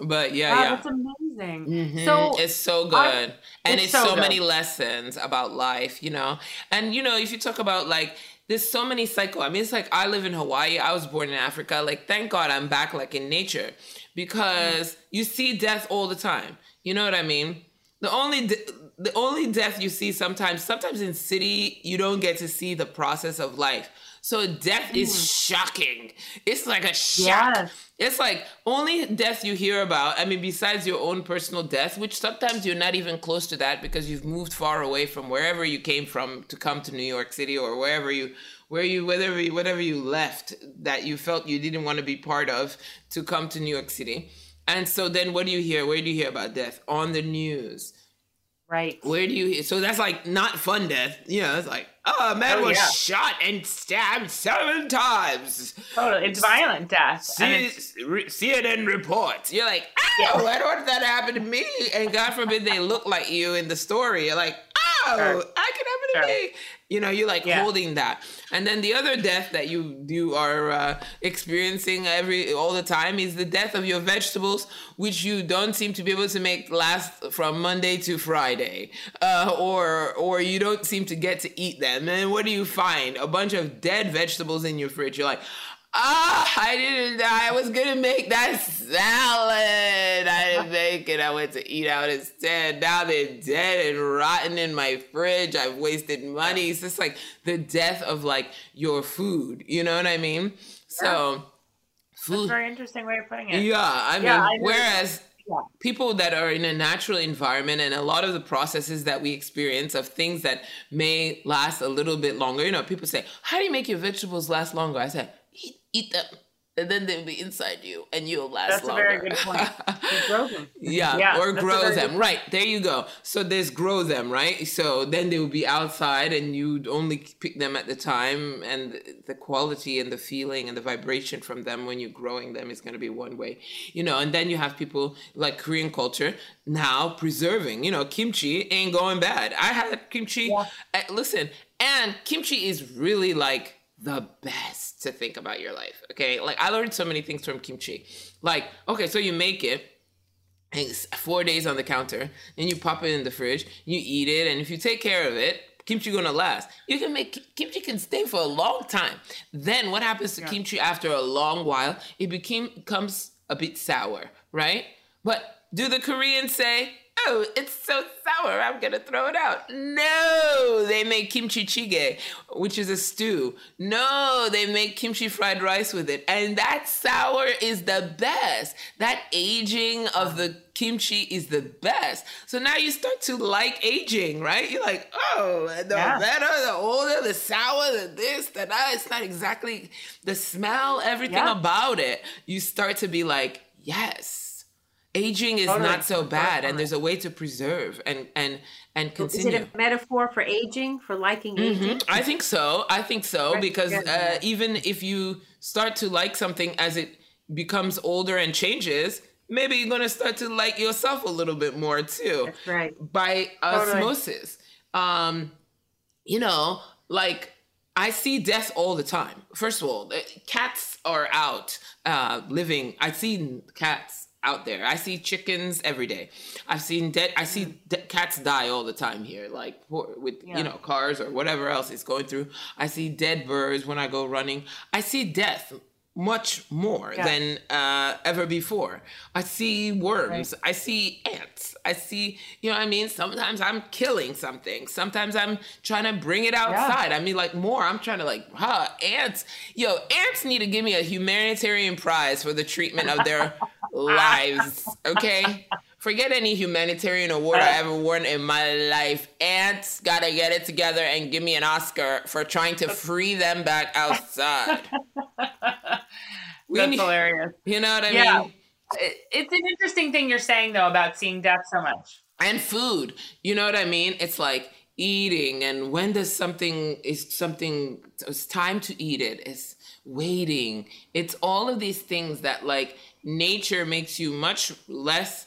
Speaker 4: but yeah,
Speaker 2: Wow,
Speaker 4: yeah.
Speaker 2: that's amazing.
Speaker 4: Mhm.
Speaker 2: So
Speaker 4: it's so good
Speaker 2: I-
Speaker 4: and
Speaker 2: it's
Speaker 4: it's,
Speaker 2: so
Speaker 4: so, many lessons about life you know and you know if you talk about like there's so many cycle i mean it's like i live in hawaii i was born in africa like thank god i'm back like in nature because you see death all the time. You know what i mean? The only de- the only death you see sometimes sometimes in city you don't get to see the process of life. So death is mm. shocking. It's like a shock.
Speaker 2: Yes.
Speaker 4: it's like only death you hear about. I mean, besides your own personal death, which sometimes you're not even close to that because you've moved far away from wherever you came from to come to New York City or wherever you where you whatever you, whatever you left that you felt you didn't want to be part of to come to New York City. And so then what do you hear? Where do you hear about death? On the news.
Speaker 2: Right.
Speaker 4: Where do you hear? so that's like not fun death. You know, it's like, oh, a man
Speaker 2: Oh,
Speaker 4: was
Speaker 2: yeah.
Speaker 4: shot and stabbed seven times.
Speaker 2: Totally. It's violent death.
Speaker 4: C- re- CNN reports. You're like, oh, I don't want that to happen to me. And God forbid they look like you in the story. You're like, oh,
Speaker 2: Sure.
Speaker 4: that could happen to
Speaker 2: Sure.
Speaker 4: me. You know, you're like
Speaker 2: Yeah.
Speaker 4: holding that. And then the other death that you you are uh, experiencing every all the time is the death of your vegetables, which you don't seem to be able to make last from Monday to Friday, uh, or or you don't seem to get to eat them. And what do you find? A bunch of dead vegetables in your fridge. You're like. Ah, I didn't. I was gonna make that salad. I didn't make it. I went to eat out instead. Now they're dead and rotten in my fridge. I've wasted money. It's just like the death of like your food. You know what I mean? So,
Speaker 2: That's a
Speaker 4: food.
Speaker 2: very interesting way of putting it.
Speaker 4: Yeah, I mean,
Speaker 2: Yeah, I
Speaker 4: whereas
Speaker 2: Yeah.
Speaker 4: people that are in a natural environment and a lot of the processes that we experience of things that may last a little bit longer, you know, people say, How do you make your vegetables last longer? I said, Eat, eat them. And then they'll be inside you and you'll last
Speaker 2: That's a
Speaker 4: longer.
Speaker 2: very good point.
Speaker 3: Grow them.
Speaker 4: Yeah,
Speaker 2: Yeah,
Speaker 4: or grow them.
Speaker 2: good-
Speaker 4: Right, there you go. So there's grow them, right? So then they will be outside and you'd only pick them at the time and the quality and the feeling and the vibration from them when you're growing them is going to be one way. You know, and then you have people like Korean culture now preserving, you know, kimchi ain't going bad. I had kimchi.
Speaker 2: Yeah.
Speaker 4: uh, listen, and kimchi is really like the best to think about your life. Okay. Like I learned so many things from kimchi. Like, okay, so you make it it's four days on the counter, and you pop it in the fridge, you eat it, and if you take care of it, kimchi gonna last. You can make kimchi can stay for a long time. Then what happens to kimchi after a long while? It became becomes a bit sour, right? But do the Koreans say, "Oh, it's so sour, I'm gonna throw it out"? No, they make kimchi jjigae, which is a stew. No, they make kimchi fried rice with it, and that sour is the best. That aging of the kimchi is the best. So now you start to like aging, right? You're like, oh, the
Speaker 2: Yeah.
Speaker 4: better, the older, the sour, the this, the that. It's not exactly the smell, everything
Speaker 2: Yeah.
Speaker 4: about it. You start to be like, yes. Aging is not so bad, and there's a way to preserve and and and continue.
Speaker 3: Is it a metaphor for aging, for liking aging?
Speaker 4: I think so. I think so because uh, even if you start to like something as it becomes older and changes, maybe you're gonna start to like yourself a little bit more too
Speaker 3: That's right.
Speaker 4: by
Speaker 2: Totally.
Speaker 4: osmosis. Um, you know, like I see death all the time. First of all, cats are out uh, living. I see cats out there. I see chickens every day. I've seen dead. I see de- cats die all the time here, like for, with
Speaker 2: Yeah.
Speaker 4: you know cars or whatever else is going through. I see dead birds when I go running. I see death much more
Speaker 2: Yeah.
Speaker 4: than uh, ever before. I see worms. I see ants. I see, you know I mean? Sometimes I'm killing something. Sometimes I'm trying to bring it outside. I mean, like more. I'm trying to like, huh, ants. Yo, ants need to give me a humanitarian prize for the treatment of their lives. Okay? Forget any humanitarian award I ever won in my life. Ants gotta get it together and give me an Oscar for trying to free them back outside. We
Speaker 2: That's
Speaker 4: need-
Speaker 2: hilarious.
Speaker 4: you know what I
Speaker 2: Yeah.
Speaker 4: mean?
Speaker 2: It's an interesting thing you're saying though about seeing death so much.
Speaker 4: And food. You know what I mean? It's like eating and when does something is something it's time to eat it. It's waiting. It's all of these things that like nature makes you much less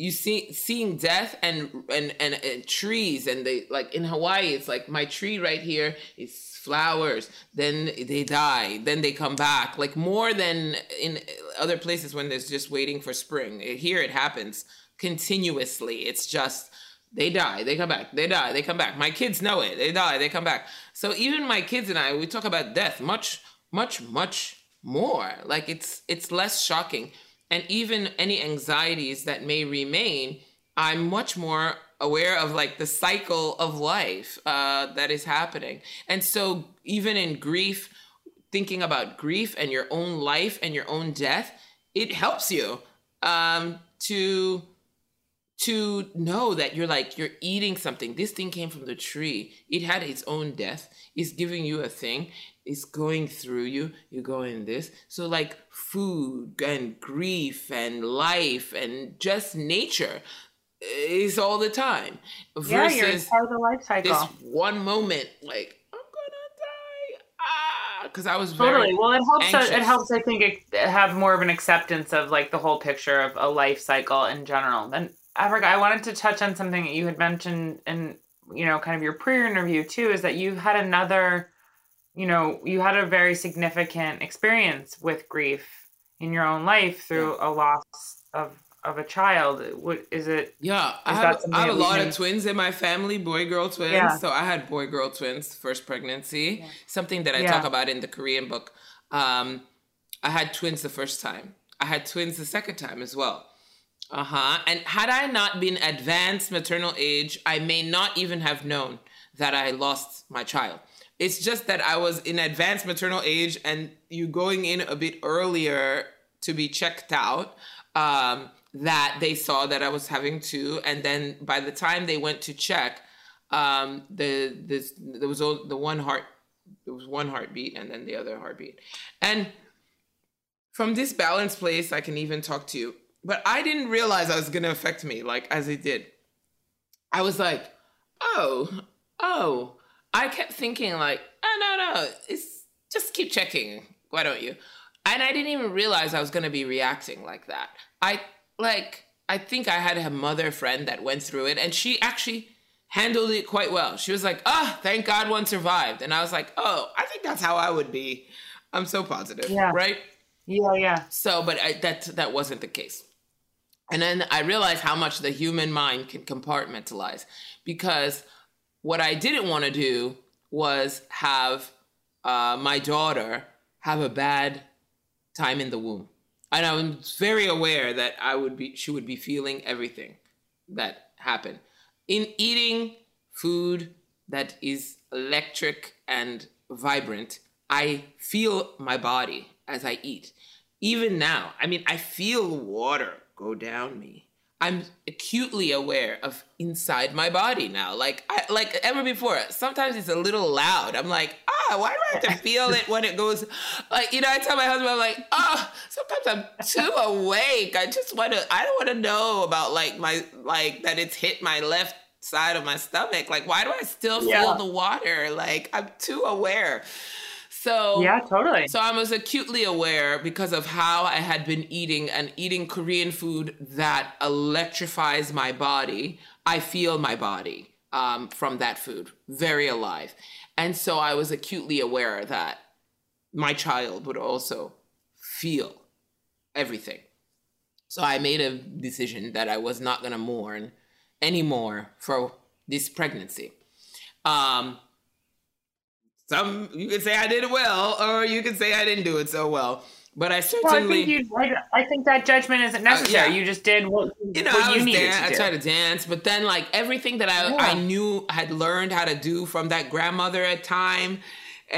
Speaker 4: you see seeing death and and and, and trees and they like in Hawaii it's like my tree right here is flowers then they die then they come back like more than in other places when there's just waiting for spring. Uh, here it happens continuously it's just they die they come back they die they come back. My kids know it they die they come back. So even my kids and i we talk about death much much much more. Like it's it's less shocking. And even any anxieties that may remain i'm much more aware of like the cycle of life uh, that is happening. And so even in grief thinking about grief and your own life and your own death it helps you um, to to know that you're like you're eating something. This thing came from the tree. It had its own death. It's giving you a thing it's going through you you go in this so like food and grief and life and just nature is all the time
Speaker 2: yeah, you're part of the life cycle.
Speaker 4: this one moment like i'm gonna die ah because i was
Speaker 2: Totally. Well, it helps.
Speaker 4: anxious.
Speaker 2: It helps. I think it, have more of an acceptance of like the whole picture of a life cycle in general. And Africa, I wanted to touch on something that you had mentioned in you know kind of your pre-interview too. Is that you've had another, you know, you had a very significant experience with grief in your own life through a loss of of a child. What is it?
Speaker 4: Yeah, I have, I have a lot
Speaker 2: can-
Speaker 4: of twins in my family, boy girl twins.
Speaker 2: Yeah.
Speaker 4: So I had boy girl twins first pregnancy, something that I
Speaker 2: Yeah.
Speaker 4: talk about in the Korean book. Um, I had twins the first time. I had twins the second time as well. Uh huh. And had I not been advanced maternal age, I may not even have known that I lost my child. It's just that I was in advanced maternal age and you going in a bit earlier to be checked out. Um, that they saw that I was having two, and then by the time they went to check, um, the this there was o- the one heart there was one heartbeat and then the other heartbeat, and from this balanced place, I can even talk to you. But I didn't realize I was gonna affect me like as it did. I was like, oh, oh. I kept thinking like, oh no, no, it's just keep checking. Why don't you? And I didn't even realize I was gonna be reacting like that. I like I think I had a mother friend that went through it and she actually handled it quite well. She was like, oh, thank God one survived. And I was like, oh, I think that's how I would be. I'm so positive.
Speaker 2: Yeah.
Speaker 4: Right?
Speaker 2: Yeah, yeah.
Speaker 4: So, but I, that that wasn't the case. And then I realized how much the human mind can compartmentalize because what I didn't want to do was have uh, my daughter have a bad time in the womb. And I was very aware that I would be, she would be feeling everything that happened. In eating food that is electric and vibrant, I feel my body as I eat. Even now, I mean, I feel water go down me. I'm acutely aware of inside my body now. Like I like ever before. Sometimes it's a little loud. I'm like, ah, why do I have to feel it when it goes like you know, I tell my husband, I'm like, oh, sometimes I'm too awake. I just wanna I don't wanna know about like my like that it's hit my left side of my stomach. Like, why do I still feel
Speaker 2: Yeah.
Speaker 4: the water? Like I'm too aware. So
Speaker 2: Yeah, totally.
Speaker 4: so I was acutely aware because of how I had been eating and eating Korean food that electrifies my body. I feel my body um, from that food, very alive. And so I was acutely aware that my child would also feel everything. So I made a decision that I was not going to mourn anymore for this pregnancy. Um, some you could say I did it well, or you could say I didn't do it so well. But I
Speaker 2: Well, I
Speaker 4: certainly,
Speaker 2: think you. I, I think that judgment isn't necessary.
Speaker 4: yeah.
Speaker 2: You just did what
Speaker 4: you know,
Speaker 2: what
Speaker 4: I
Speaker 2: you
Speaker 4: was dan- I tried to dance, but then like everything that I I knew I had learned how to do from that grandmother at time,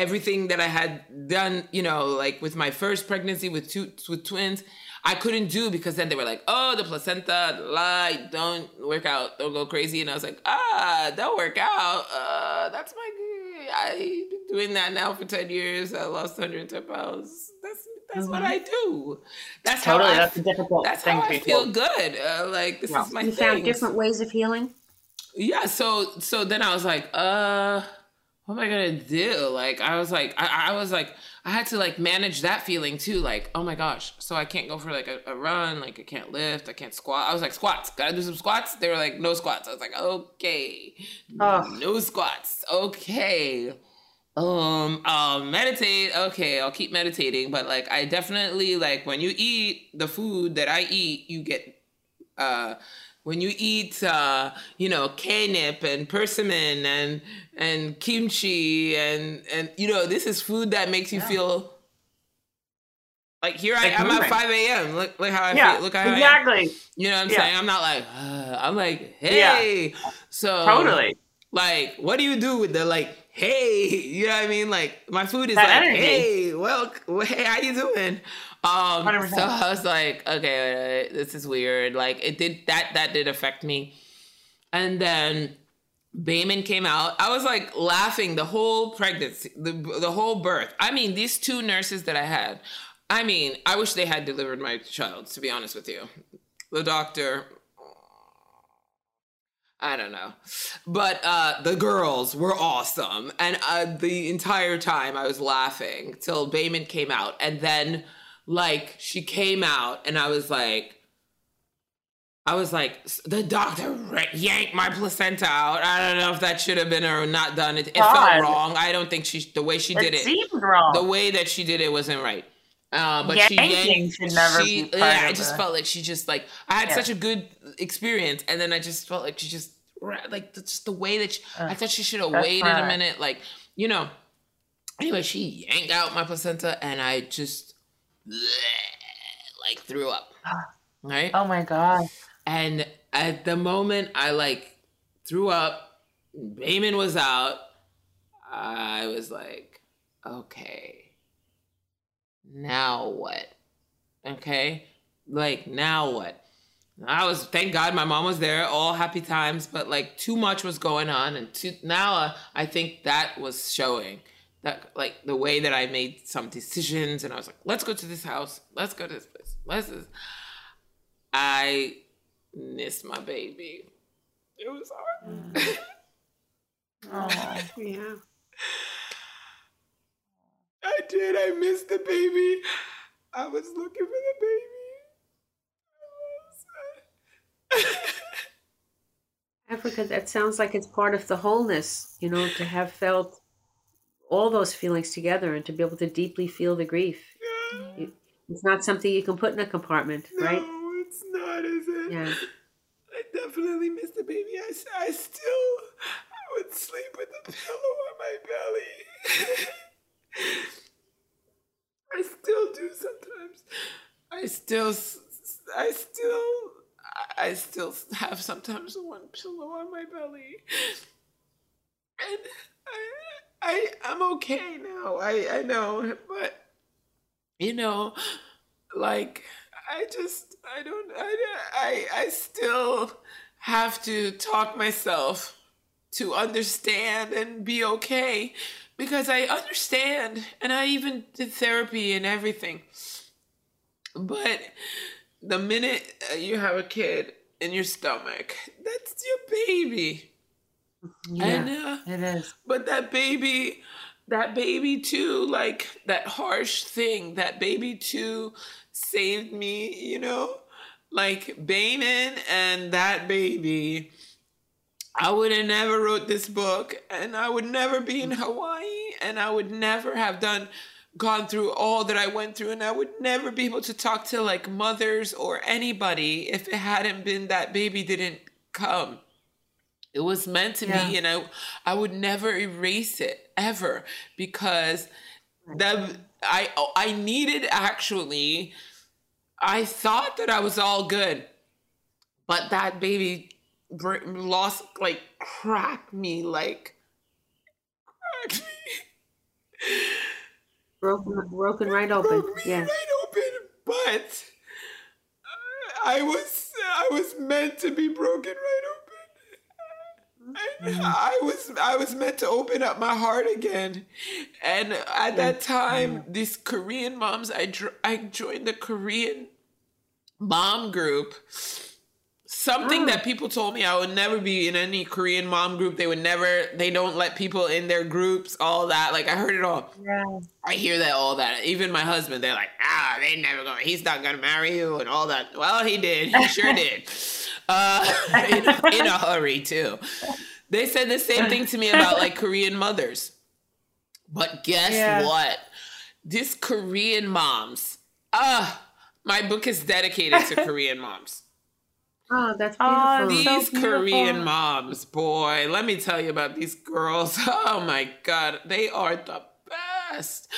Speaker 4: everything that I had done, you know, like with my first pregnancy with two with twins, I couldn't do because then they were like, oh, the placenta, the lie, don't work out, don't go crazy, and I was like, ah, don't work out. Uh, that's my. I've been doing that now for ten years. I lost 110 pounds. That's that's what I do. That's
Speaker 2: Totally,
Speaker 4: how I,
Speaker 2: that's a difficult
Speaker 4: that's
Speaker 2: thing
Speaker 4: how
Speaker 2: to
Speaker 4: I
Speaker 2: be
Speaker 4: feel
Speaker 2: told.
Speaker 4: good. Uh, like this
Speaker 2: Yeah.
Speaker 4: is my
Speaker 3: You
Speaker 4: thing.
Speaker 3: found different ways of healing.
Speaker 4: Yeah. So so then I was like, uh, what am I gonna do? Like I was like, I, I was like, I had to like manage that feeling too. Like, oh my gosh, so I can't go for like a, a run. Like I can't lift. I can't squat. I was like, squats. Gotta do some squats. They were like, no squats. I was like, okay,
Speaker 2: Ugh.
Speaker 4: no squats. Okay. Um, I'll meditate. Okay, I'll keep meditating, but like I definitely like when you eat the food that I eat, you get uh when you eat uh you know kkaennip and persimmon and and kimchi and and you know this is food that makes you feel like here
Speaker 2: Like
Speaker 4: I am at 5 a.m. Look look how I
Speaker 2: Yeah,
Speaker 4: feel. Look how
Speaker 2: exactly.
Speaker 4: You know what I'm
Speaker 2: Yeah.
Speaker 4: saying? I'm not like uh, I'm like hey. So
Speaker 2: Totally.
Speaker 4: like what do you do with the like hey, you know what I mean? Like my food is
Speaker 2: That
Speaker 4: like,
Speaker 2: energy.
Speaker 4: hey, well, hey, how you doing? Um, so I was like, okay, uh, this is weird. Like it did that. That did affect me. And then Bayman came out. I was like laughing the whole pregnancy, the the whole birth. I mean, these two nurses that I had. I mean, I wish they had delivered my child. To be honest with you, the doctor. I don't know, but uh, the girls were awesome, and uh, the entire time I was laughing till Bayman came out, and then like she came out, and I was like. I was like, the doctor yanked my placenta out. I don't know if that should have been or not done. It, it felt wrong. I don't think she, the way she did
Speaker 2: it
Speaker 4: it,
Speaker 2: seemed wrong.
Speaker 4: the way that she did it wasn't right. Uh, but she yanked.
Speaker 2: should never
Speaker 4: she, yeah, I just
Speaker 2: the-
Speaker 4: felt like she just like I had
Speaker 2: Yeah.
Speaker 4: such a good experience, and then I just felt like she just like the- just the way that she, I thought she should have waited a minute, like you know. Anyway, she yanked out my placenta, and I just like threw up. Right.
Speaker 2: oh my god.
Speaker 4: And at the moment I like threw up, Bayman was out, I was like, okay, now what? Okay, like now what? I was thank God my mom was there, all happy times, but like too much was going on, and too, now uh, I think that was showing that like the way that I made some decisions, and I was like, let's go to this house, let's go to this place, let's. This. I miss my baby. It was hard.
Speaker 2: Oh.
Speaker 3: Yeah.
Speaker 4: I did. I missed the baby. I was looking for the baby.
Speaker 3: Africa, that sounds like it's part of the wholeness, you know, to have felt all those feelings together and to be able to deeply feel the grief. You- It's not something you can put in a compartment, right?
Speaker 4: No, it's not, is it?
Speaker 3: Yeah.
Speaker 4: I definitely miss the baby. I, I still I would sleep with a pillow on my belly. I still do sometimes. I still, I still, I- I still have sometimes one pillow on my belly, and I, I, I'm okay now. I, I know, but you know, like I just, I don't, I, I, I still have to talk myself to understand and be okay because I understand and I even did therapy and everything. But the minute uh, you have a kid in your stomach, that's your baby. And
Speaker 3: Yeah.
Speaker 4: uh,
Speaker 2: It is.
Speaker 4: but that baby, that baby too, like that harsh thing, that baby too saved me, you know? Like Bayman and that baby. I would have never wrote this book and I would never be in Hawaii and I would never have done gone through all that I went through and I would never be able to talk to like mothers or anybody if it hadn't been that baby didn't come. It was meant to
Speaker 3: Yeah.
Speaker 4: be, and I I would never erase it ever because that I I needed actually. I thought that I was all good, but that baby lost like cracked me like cracked me.
Speaker 3: Broken, broken right open. Yeah.
Speaker 4: right open. But I was I was meant to be broken right open. And I was I was meant to open up my heart again, and at that time, these Korean moms, I dr- I joined the Korean mom group. Something that people told me I would never be in any Korean mom group. They would never. They don't let people in their groups. All that. Like I heard it all.
Speaker 2: Yeah.
Speaker 4: I hear that all that. Even my husband, they're like, ah, they never gonna. He's not gonna marry you and all that. Well, he did. He sure did. Uh, in, in a hurry too. They said the same thing to me about like Korean mothers. But guess
Speaker 2: Yeah.
Speaker 4: what? This Korean moms. Ah, my book is dedicated to Korean moms.
Speaker 3: Oh, that's
Speaker 2: Oh,
Speaker 3: beautiful.
Speaker 4: These
Speaker 2: So beautiful.
Speaker 4: Korean moms, boy, let me tell you about these girls. Oh my God, they are the best.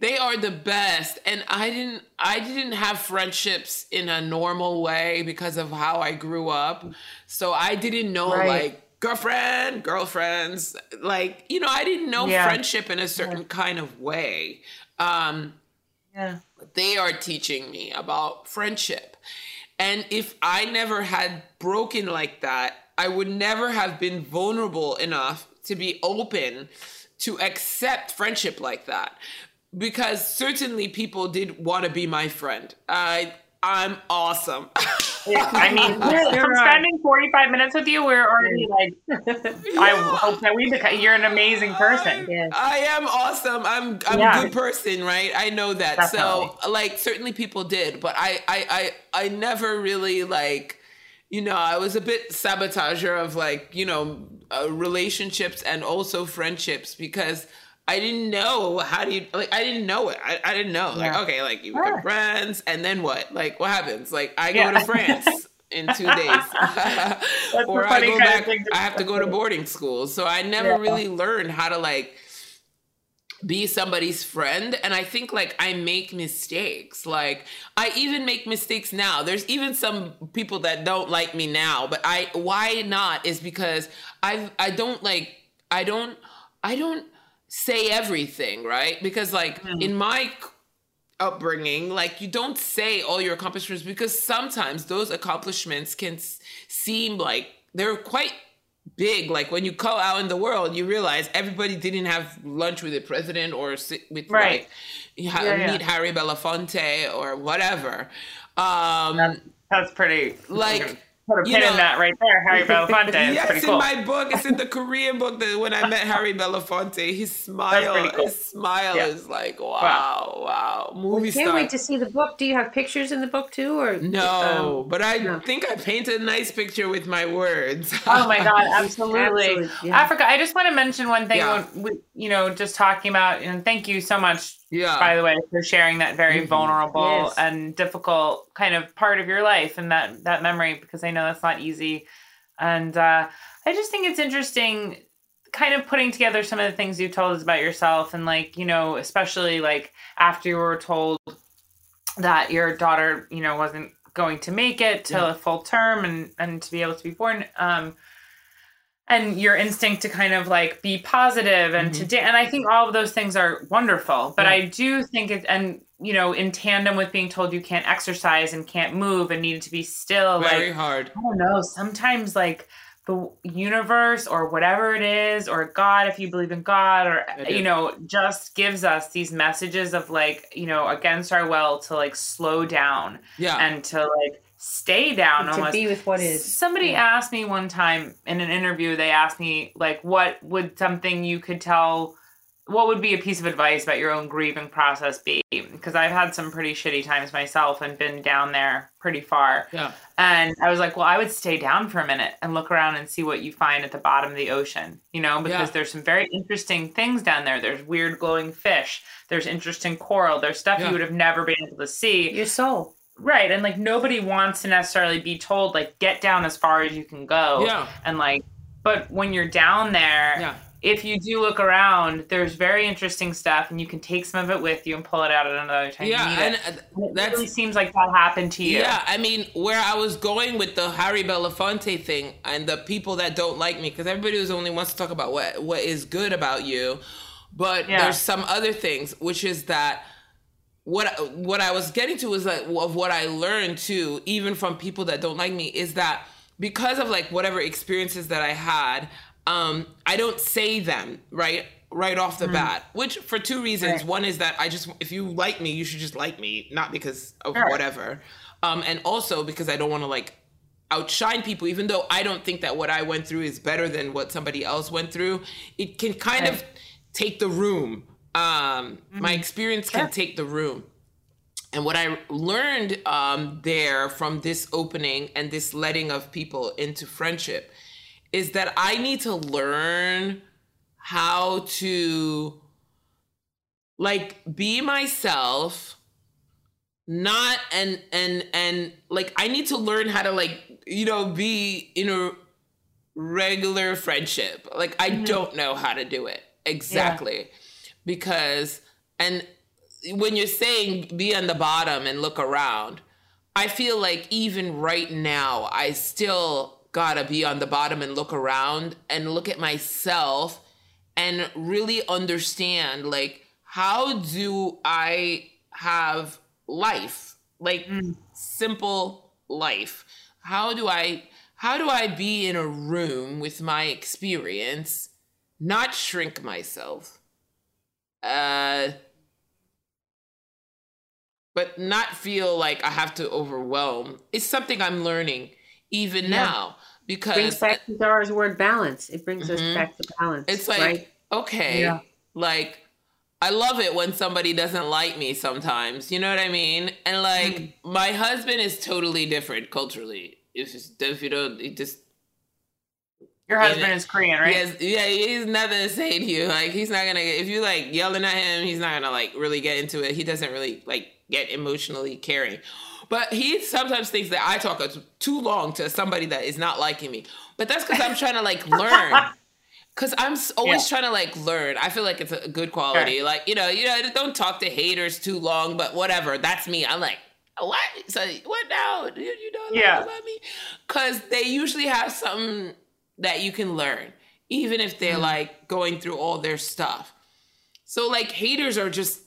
Speaker 4: They are the best. And I didn't I didn't have friendships in a normal way because of how I grew up. So I didn't know
Speaker 2: Right.
Speaker 4: like girlfriend, girlfriends. Like, you know, I didn't know
Speaker 2: Yeah.
Speaker 4: friendship in a certain kind of way. Um,
Speaker 2: Yeah.
Speaker 4: they are teaching me about friendship. And if I never had broken like that, I would never have been vulnerable enough to be open to accept friendship like that. Because certainly people did want to be my friend. I I'm awesome.
Speaker 2: I mean,
Speaker 3: Sure
Speaker 2: from
Speaker 3: are.
Speaker 2: spending 45 minutes with you, we're already like, I hope that we become, you're an amazing person.
Speaker 3: Yeah.
Speaker 4: I am awesome. I'm I'm
Speaker 2: Yeah.
Speaker 4: a good person, right? I know that. So like certainly people did, but I I I I never really like you know, I was a bit sabotager of like, you know, uh, relationships and also friendships because I didn't know how do you like I didn't know it. I, I didn't know. Like,
Speaker 2: Yeah.
Speaker 4: okay, like you become friends and then what? Like what happens? Like I
Speaker 2: Yeah.
Speaker 4: go to France in two days. or I go back I have to go to boarding school. So I never
Speaker 2: Yeah.
Speaker 4: really learned how to like be somebody's friend and i think like i make mistakes like i even make mistakes now there's even some people that don't like me now but i why not is because i i don't like i don't i don't say everything right? Because like in my upbringing like you don't say all your accomplishments because sometimes those accomplishments can s- seem like they're quite big. Like when you go out in the world you realize everybody didn't have lunch with the president or sit with
Speaker 2: Right.
Speaker 4: like you ha-
Speaker 2: Yeah, yeah.
Speaker 4: meet harry belafonte or whatever. Um
Speaker 2: That's pretty,
Speaker 4: Like,
Speaker 2: put a
Speaker 4: you
Speaker 2: pin
Speaker 4: know-
Speaker 2: in that right there, Harry Belafonte.
Speaker 4: Yes,
Speaker 2: pretty
Speaker 4: in
Speaker 2: cool.
Speaker 4: my book, it's in the Korean book that when I met Harry Belafonte, his smile,
Speaker 2: cool.
Speaker 4: his smile
Speaker 2: Yeah.
Speaker 4: is like wow, wow, wow. movie
Speaker 3: Can't
Speaker 4: star.
Speaker 3: wait to see the book. Do you have pictures in the book too, or
Speaker 4: no,
Speaker 3: um,
Speaker 4: but I
Speaker 3: no.
Speaker 4: think I painted a nice picture with my words.
Speaker 2: Oh my god, absolutely.
Speaker 3: Absolutely, yeah.
Speaker 2: Africa, I just want to mention one thing
Speaker 4: Yeah.
Speaker 2: when we, you know, just talking about and thank you so much
Speaker 4: yeah,
Speaker 2: by the way for sharing that very
Speaker 4: Mhm.
Speaker 2: vulnerable
Speaker 3: Yes.
Speaker 2: and difficult kind of part of your life and that that memory because I know that's not easy. And uh I just think it's interesting kind of putting together some of the things you've told us about yourself and like, you know, especially like after you were told that your daughter, you know, wasn't going to make it to
Speaker 4: Yeah.
Speaker 2: a full term and and to be able to be born um and your instinct to kind of like be positive and to da- and I think all of those things are wonderful but
Speaker 4: Mm-hmm. Yeah.
Speaker 2: I do think it and you know in tandem with being told you can't exercise and can't move and needed to be still
Speaker 4: very
Speaker 2: like
Speaker 4: hard.
Speaker 2: I don't know sometimes like the universe or whatever it is or God if you believe in God or you know just gives us these messages of like you know against our will to like slow down
Speaker 4: Yeah,
Speaker 2: and to like stay down
Speaker 3: to
Speaker 2: almost
Speaker 3: be with what is.
Speaker 2: Somebody
Speaker 3: Yeah.
Speaker 2: asked me one time in an interview, they asked me, like, what would something you could tell, what would be a piece of advice about your own grieving process be? Because I've had some pretty shitty times myself and been down there pretty far.
Speaker 4: yeah,
Speaker 2: And I was like, well, I would stay down for a minute and look around and see what you find at the bottom of the ocean, you know, because
Speaker 4: Yeah.
Speaker 2: there's some very interesting things down there. There's weird glowing fish, there's interesting coral, there's stuff
Speaker 4: Yeah.
Speaker 2: you would have never been able to see.
Speaker 3: Your soul.
Speaker 2: Right. And like nobody wants to necessarily be told like get down as far as you can go.
Speaker 4: yeah,
Speaker 2: And like but when you're down there,
Speaker 4: yeah.
Speaker 2: if you do look around, there's very interesting stuff and you can take some of it with you and pull it out at another time
Speaker 4: Yeah, and
Speaker 2: it.
Speaker 4: uh,
Speaker 2: And it
Speaker 4: that's
Speaker 2: really seems like that happened to you.
Speaker 4: Yeah, I mean, where I was going with the Harry Belafonte thing and the people that don't like me, because everybody was only wants to talk about what what is good about you, but
Speaker 2: Yeah.
Speaker 4: there's some other things, which is that what what I was getting to was that of what I learned too, even from people that don't like me, is that because of like whatever experiences that I had, um, I don't say them right right off the bat, which for two reasons.
Speaker 2: Mm. Right.
Speaker 4: One is that I just if you like me, you should just like me, not because of
Speaker 2: Sure.
Speaker 4: whatever, um, and also because I don't want to like outshine people even though i don't think that what i went through is better than what somebody else went through it can kind of take the room um my experience
Speaker 2: Sure.
Speaker 4: can take the room. And what i learned um there from this opening and this letting of people into friendship is that i need to learn how to like be myself not and and and like i need to learn how to like you know be in a regular friendship. Like i don't know how to do it. Exactly because and when you're saying be on the bottom and look around i feel like even right now i still gotta be on the bottom and look around and look at myself and really understand like how do I have life? Like mm. simple life. How do I how do I be in a room with my experience, not shrink myself? Uh but not feel like I have to overwhelm. It's something I'm learning even now because it
Speaker 3: brings back to Dara's word balance. It brings us
Speaker 4: Mhm.
Speaker 3: back to balance.
Speaker 4: it's like
Speaker 3: right?
Speaker 4: okay,
Speaker 5: Yeah.
Speaker 4: like I love it when somebody doesn't like me sometimes. You know what I mean? And like
Speaker 3: Mm.
Speaker 4: my husband is totally different culturally. It's just if you don't, it just
Speaker 5: Your husband is Korean, right?
Speaker 4: Yeah, he's nothing to say to you. Like he's not gonna if you like yelling at him, he's not gonna like really get into it. He doesn't really like get emotionally caring. But he sometimes thinks that I talk too long to somebody that is not liking me. But that's because I'm trying to like learn. Cause I'm always
Speaker 5: Yeah.
Speaker 4: trying to like learn. I feel like it's a good quality.
Speaker 5: Sure.
Speaker 4: Like you know, you know, don't talk to haters too long. But whatever, that's me. I'm like, what? So what now? You, you don't like
Speaker 5: Yeah.
Speaker 4: about me? Cause they usually have something that you can learn, even if they're like going through all their stuff. So like haters are just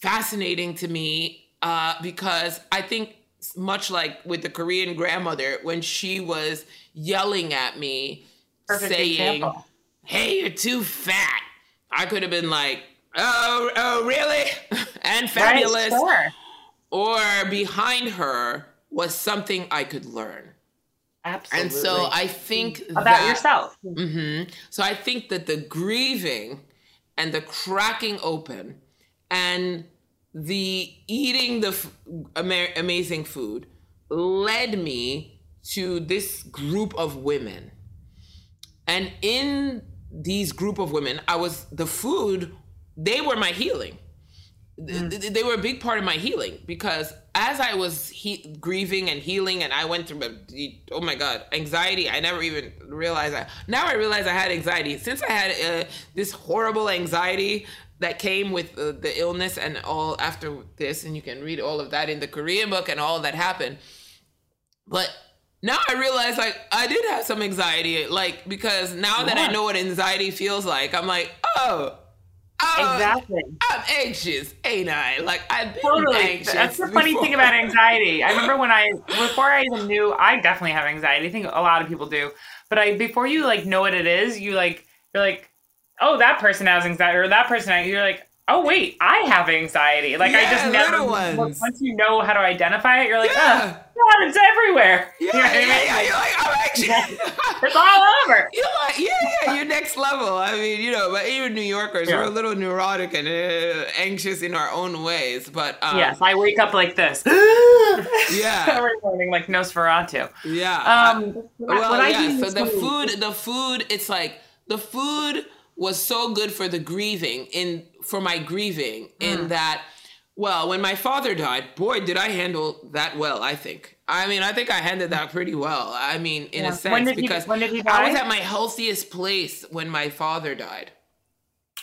Speaker 4: fascinating to me uh, because I think much like with the Korean grandmother when she was yelling at me,
Speaker 5: Perfect
Speaker 4: saying,
Speaker 5: example.
Speaker 4: "Hey, you're too fat," I could have been like, "Oh, oh, really?" and fabulous.
Speaker 5: Right, sure.
Speaker 4: Or behind her was something I could learn.
Speaker 5: Absolutely.
Speaker 4: And so I think
Speaker 5: about
Speaker 4: that,
Speaker 5: yourself.
Speaker 4: hmm So I think that the grieving and the cracking open and the eating the f- ama- amazing food led me to this group of women. And in these group of women, I was the food, they were my healing. Th- th- They were a big part of my healing because as I was he- grieving and healing, and I went through, oh my God, anxiety. I never even realized that. Now I realize I had anxiety. Since I had uh, this horrible anxiety that came with uh, the illness and all after this, and you can read all of that in the Korean book and all that happened. But now I realize like I did have some anxiety, like because now that I know what anxiety feels like, I'm like, oh, oh,
Speaker 5: Exactly.
Speaker 4: I'm anxious, ain't I? Like I've been
Speaker 5: Totally.
Speaker 4: anxious.
Speaker 5: That's the funny thing about anxiety. I remember when I before I even knew I definitely have anxiety. I think a lot of people do. But I before you like know what it is, you like you're like, oh, that person has anxiety, or that person you're like, oh wait, I have anxiety. Like I just never
Speaker 4: ones.
Speaker 5: once you know how to identify it, you're like,
Speaker 4: Yeah.
Speaker 5: oh God, it's everywhere.
Speaker 4: Yeah,
Speaker 5: You know what I
Speaker 4: yeah,
Speaker 5: mean?
Speaker 4: yeah. You're like, I'm anxious.
Speaker 5: It's all over.
Speaker 4: You're like, yeah, yeah, you're next level. I mean, you know, but even New Yorkers,
Speaker 5: Yeah.
Speaker 4: we're a little neurotic and uh, anxious in our own ways. But um,
Speaker 5: yes, I wake up like this
Speaker 4: yeah,
Speaker 5: every morning, like Nosferatu.
Speaker 4: yeah.
Speaker 5: Um,
Speaker 4: well, yeah. So the food, the food, it's like the food was so good for the grieving in for my grieving
Speaker 5: Mm.
Speaker 4: in that. Well, when my father died, boy, did I handle that well. I think. I mean, I think I handled that pretty well. I mean, in
Speaker 5: Yeah.
Speaker 4: a sense,
Speaker 5: he-
Speaker 4: because
Speaker 5: when did he
Speaker 4: I was at my healthiest place when my father died.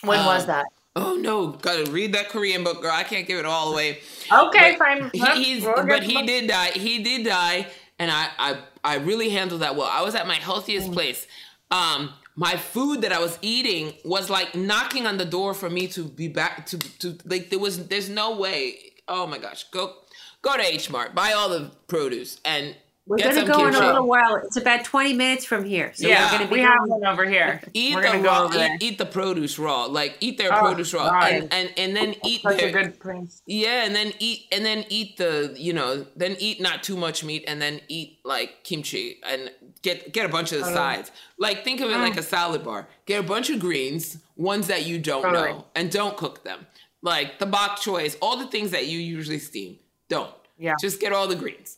Speaker 5: when
Speaker 4: um,
Speaker 5: was that?
Speaker 4: Oh no, gotta read that Korean book, girl. I can't give it all away.
Speaker 5: Okay,
Speaker 4: But
Speaker 5: fine.
Speaker 4: He, he's, but he did die. He did die, and I, I, I really handled that well. I was at my healthiest place. Um, my food that I was eating was like knocking on the door for me to be back to, to like there was there's no way. Oh my gosh, go go to H Mart, buy all the produce, and
Speaker 3: We're
Speaker 4: get
Speaker 3: going to go in a
Speaker 4: kimchi.
Speaker 3: little while. It's about 20 minutes from here. So
Speaker 5: yeah,
Speaker 3: we're going to be
Speaker 5: we have one over here.
Speaker 4: Eat
Speaker 5: We're
Speaker 4: the
Speaker 5: go
Speaker 4: raw,
Speaker 5: over
Speaker 4: eat, eat the produce raw, like eat their
Speaker 5: Oh,
Speaker 4: produce raw,
Speaker 5: God.
Speaker 4: and, and and then eat
Speaker 5: Such
Speaker 4: their
Speaker 5: a good prince.
Speaker 4: Yeah, and then eat and then eat the you know then eat not too much meat and then eat like kimchi and get get a bunch of the sides. Like think of it like a mm. salad bar. Get a bunch of greens, ones that you don't
Speaker 5: Totally.
Speaker 4: know, and don't cook them. Like the bok choys, all the things that you usually steam. Don't.
Speaker 5: Yeah.
Speaker 4: Just get all the greens.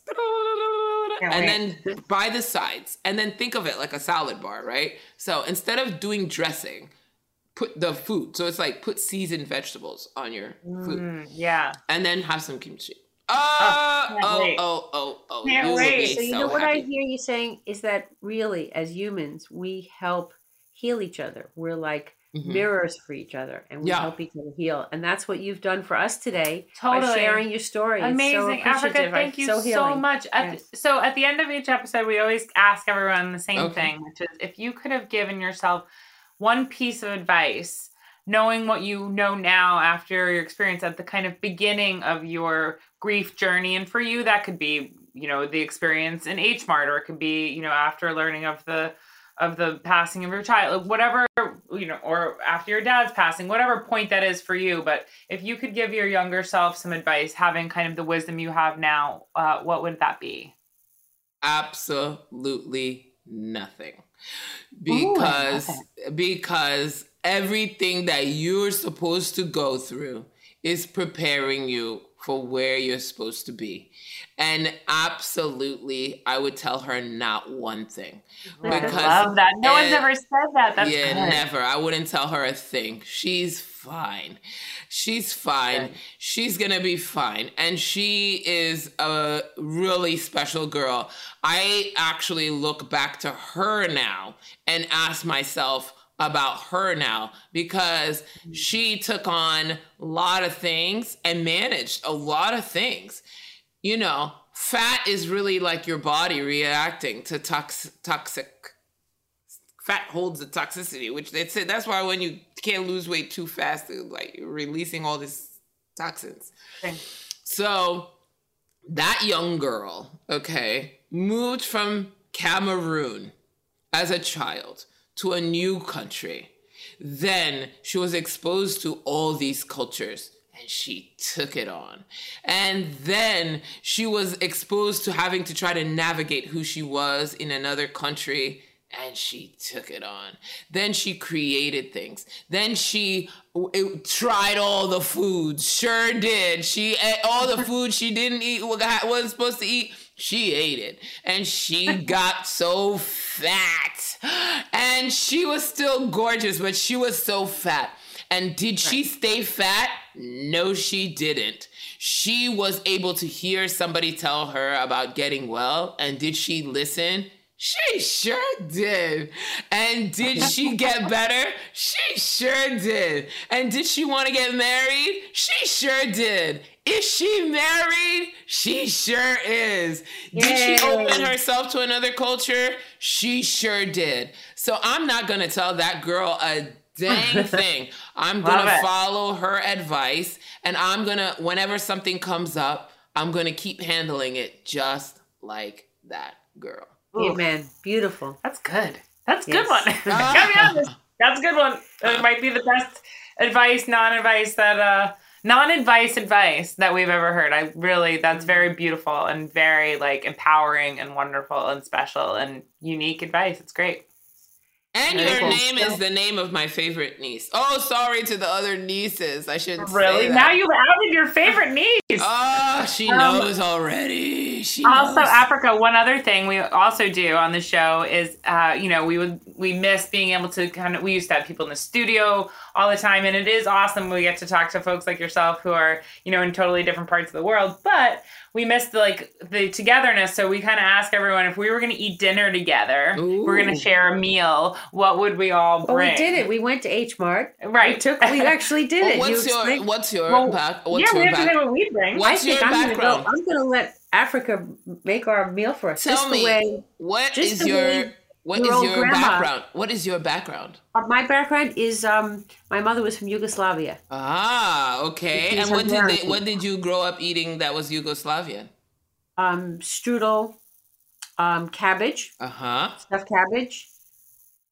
Speaker 5: Can't
Speaker 4: and
Speaker 5: wait.
Speaker 4: then buy the sides and then think of it like a salad bar, right? So instead of doing dressing, put the food. So it's like put seasoned vegetables on your food
Speaker 5: Mm, yeah.
Speaker 4: and then have some kimchi. Oh, oh, oh, oh, oh,
Speaker 5: Can't
Speaker 4: you will
Speaker 5: wait.
Speaker 4: be
Speaker 3: So you
Speaker 4: so
Speaker 3: know what I hear you saying is that really, as humans, we help heal each other. We're like
Speaker 4: Mhm.
Speaker 3: mirrors for each other and we
Speaker 4: Yeah.
Speaker 3: help each other heal. And that's what you've done for us today
Speaker 2: Totally.
Speaker 3: by sharing your story. It's so
Speaker 2: Amazing, Africa. Thank you so,
Speaker 3: healing.
Speaker 2: much. At
Speaker 3: Yes.
Speaker 2: the- so, at the end of each episode, we always ask everyone the same
Speaker 4: Okay.
Speaker 2: thing, which is if you could have given yourself one piece of advice, knowing what you know now after your experience at the kind of beginning of your grief journey, and for you, that could be, you know, the experience in H Mart, or it could be, you know, after learning of the of the passing of your child, like whatever, you know, or after your dad's passing, whatever point that is for you. But if you could give your younger self some advice, having kind of the wisdom you have now, uh, what would that be?
Speaker 4: absolutely nothing
Speaker 2: Ooh,
Speaker 4: because because everything that you're supposed to go through is preparing you for where you're supposed to be and absolutely i would tell her not one thing
Speaker 2: I
Speaker 4: Because,
Speaker 2: love that. No one's
Speaker 4: uh,
Speaker 2: ever said that. That's
Speaker 4: yeah,
Speaker 2: good.
Speaker 4: never. I wouldn't tell her a thing. She's fine. She's fine. She's gonna be fine. And she is a really special girl. I actually look back to her now and ask myself about her now because she took on a lot of things and managed a lot of things. You know, fat is really like your body reacting to tox- toxic fat holds the toxicity, which they say that's why when you can't lose weight too fast, like you're releasing all these toxins. So that young girl, okay, moved from Cameroon as a child to a new country. Then she was exposed to all these cultures and she took it on. And then she was exposed to having to try to navigate who she was in another country and she took it on. Then she created things. Then she it- tried all the foods. Sure did. She ate all the food she didn't eat, wasn't supposed to eat. She ate it. And she got so fat. And she was still gorgeous, but she was so fat. And did she stay fat? No, she didn't. She was able to hear somebody tell her about getting well. And did she listen? She sure did. And did she get better? She sure did. And did she want to get married? She sure did. Is she married? She sure is. Did she open herself to another culture? She sure did. So I'm not going to tell that girl a dang thing. I'm going to follow her advice and I'm going to, whenever something comes up, I'm going to keep handling it just like that girl.
Speaker 3: Amen. Beautiful.
Speaker 2: That's good. That's a
Speaker 3: Yes.
Speaker 2: good one. Gotta be honest. That's a good one. It might be the best advice, non-advice that uh non-advice advice that we've ever heard. I really that's very beautiful and very like empowering and wonderful and special and unique advice. It's great.
Speaker 4: And
Speaker 2: Very
Speaker 4: your
Speaker 2: cool.
Speaker 4: name is the name of my favorite niece. Oh, sorry to the other nieces. I shouldn't
Speaker 2: Really?
Speaker 4: say that.
Speaker 2: Now you've outed your favorite niece.
Speaker 4: Oh, she
Speaker 2: Um,
Speaker 4: knows already. She
Speaker 2: also
Speaker 4: knows.
Speaker 2: africa one other thing we also do on the show is uh, you know we would we miss being able to kind of we used to have people in the studio all the time and it is awesome we get to talk to folks like yourself who are you know in totally different parts of the world but we miss the like the togetherness so we kind of ask everyone if we were going to eat dinner together we're going to share a meal what would we all
Speaker 3: Well,
Speaker 2: bring
Speaker 3: we did it. We went to H Mart.
Speaker 2: right
Speaker 3: We took. We actually did
Speaker 4: Well,
Speaker 3: it.
Speaker 4: what's
Speaker 3: You
Speaker 4: your
Speaker 3: explained-
Speaker 4: what's your
Speaker 2: Well,
Speaker 4: back? What's
Speaker 2: yeah we
Speaker 4: your
Speaker 2: have to
Speaker 4: back?
Speaker 2: know what we bring
Speaker 4: What's
Speaker 3: I
Speaker 4: What's
Speaker 3: think
Speaker 4: your
Speaker 3: I'm gonna
Speaker 4: background?
Speaker 3: go. I'm going to let Africa make our meal for us.
Speaker 4: Tell
Speaker 3: Just
Speaker 4: me
Speaker 3: the way
Speaker 4: what is your what
Speaker 3: your
Speaker 4: is your
Speaker 3: grandma-
Speaker 4: background? What is your background?
Speaker 3: uh, my background is. Um, my mother was from Yugoslavia.
Speaker 4: Ah, okay. And what did they, what did you grow up eating that was Yugoslavian?
Speaker 3: Um, strudel, um, cabbage,
Speaker 4: Uh huh.
Speaker 3: stuffed cabbage,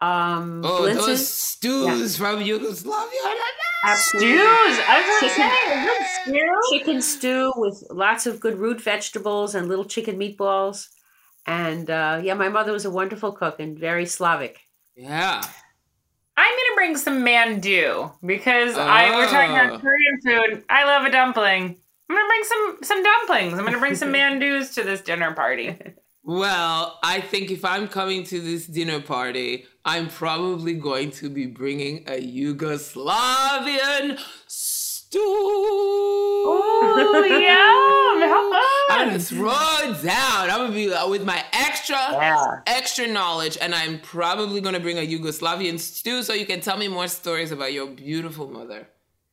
Speaker 3: um,
Speaker 4: Oh,
Speaker 3: blintzes.
Speaker 4: those stews from Yugoslavia.
Speaker 3: Absolutely.
Speaker 2: stews i was going
Speaker 3: Chicken-
Speaker 2: say stew
Speaker 3: chicken stew with lots of good root vegetables and little chicken meatballs. And uh, yeah, my mother was a wonderful cook and very Slavic.
Speaker 4: Yeah.
Speaker 2: I'm gonna bring some mandu because I we're talking
Speaker 4: Oh.
Speaker 2: about Korean food. I love a dumpling. I'm gonna bring some some dumplings. I'm gonna bring some mandus to this dinner party.
Speaker 4: Well, I think if I'm coming to this dinner party, I'm probably going to be bringing a Yugoslavian stew.
Speaker 2: Oh yeah.
Speaker 5: to help us.
Speaker 4: I'm throw it down. I'm gonna be uh, with my extra,
Speaker 5: Yeah.
Speaker 4: extra knowledge, and I'm probably gonna bring a Yugoslavian stew so you can tell me more stories about your beautiful mother.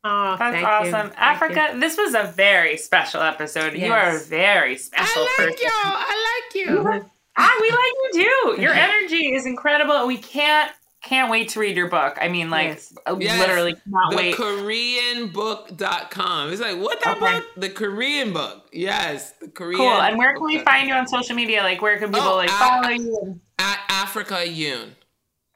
Speaker 3: Oh,
Speaker 5: That's
Speaker 3: thank
Speaker 5: awesome.
Speaker 3: you.
Speaker 5: Africa,
Speaker 3: you.
Speaker 5: this was a very special episode. You are a very special
Speaker 4: I like
Speaker 5: person.
Speaker 4: you. I like you.
Speaker 5: Ah, we like you too. Your energy is incredible. and We can't can't wait to read your book. I mean, like
Speaker 3: Yes.
Speaker 5: uh,
Speaker 4: Yes,
Speaker 5: literally cannot
Speaker 4: the
Speaker 5: wait.
Speaker 4: koreanbook.com it's like what that
Speaker 5: Okay.
Speaker 4: book the korean book yes the korean
Speaker 5: cool. And where can we find you on social media? Like, where can people
Speaker 4: Oh,
Speaker 5: like
Speaker 4: I-
Speaker 5: follow you?
Speaker 4: at africa yoon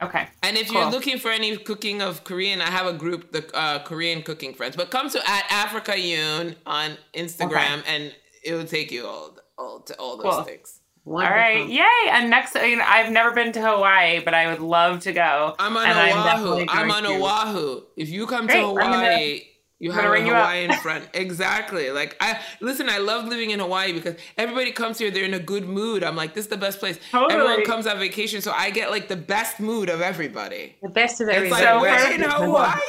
Speaker 5: Okay.
Speaker 4: and if you're looking for any cooking of korean i have a group the uh, korean cooking friends but come to at africa yoon on instagram and it will take you all, all to all those
Speaker 5: Cool.
Speaker 4: things
Speaker 5: All
Speaker 3: Wonderful.
Speaker 5: right, yay! And next, you know, I've never been to Hawaii, but I would love to go.
Speaker 4: i'm on
Speaker 5: and
Speaker 4: oahu
Speaker 5: definitely
Speaker 4: i'm, on
Speaker 5: to.
Speaker 4: Oahu if you come
Speaker 5: Great,
Speaker 4: to
Speaker 5: I'm gonna-
Speaker 4: hawaii you have a
Speaker 5: ring you.
Speaker 4: Hawaiian friend. Exactly. Like I listen, I love living in Hawaii because everybody comes here, they're in a good mood. I'm like, this is the best place.
Speaker 5: Totally.
Speaker 4: Everyone comes on vacation, so I get like the best mood of everybody.
Speaker 3: The best of
Speaker 4: everybody.
Speaker 3: It's
Speaker 4: like
Speaker 5: So
Speaker 4: we're in. Hawaii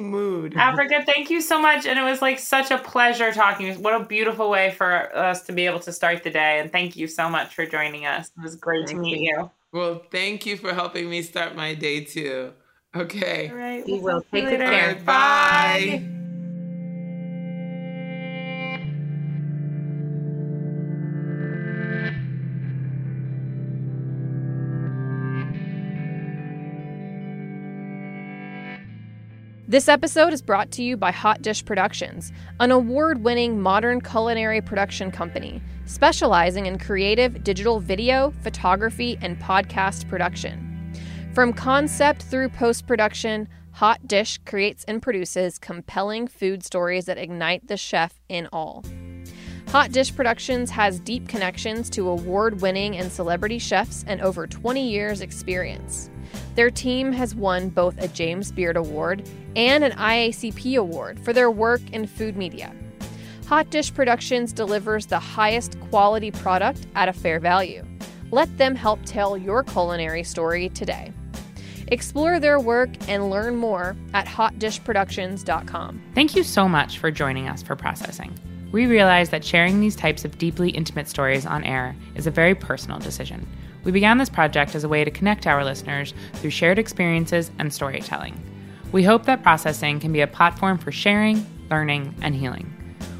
Speaker 4: mood.
Speaker 5: Africa, thank you so much. And it was like such a pleasure talking. What a beautiful way for us to be able to start the day. And thank you so much for joining us. It was great to meet
Speaker 3: you.
Speaker 5: you.
Speaker 4: Well, thank you for helping me start my day too. Okay.
Speaker 5: All right. We'll
Speaker 3: will.
Speaker 5: talk to you
Speaker 3: Take good
Speaker 5: later.
Speaker 3: care.
Speaker 4: Okay, bye.
Speaker 1: This episode is brought to you by Hot Dish Productions, an award winning modern culinary production company specializing in creative digital video, photography, and podcast production. From concept through post production, Hot Dish creates and produces compelling food stories that ignite the chef in all. Hot Dish Productions has deep connections to award winning and celebrity chefs and over 20 years' experience. Their team has won both a James Beard Award and an IACP Award for their work in food media. Hot Dish Productions delivers the highest quality product at a fair value. Let them help tell your culinary story today. Explore their work and learn more at hotdishproductions.com.
Speaker 2: Thank you so much for joining us for processing. We realize that sharing these types of deeply intimate stories on air is a very personal decision. We began this project as a way to connect our listeners through shared experiences and storytelling. We hope that processing can be a platform for sharing, learning, and healing.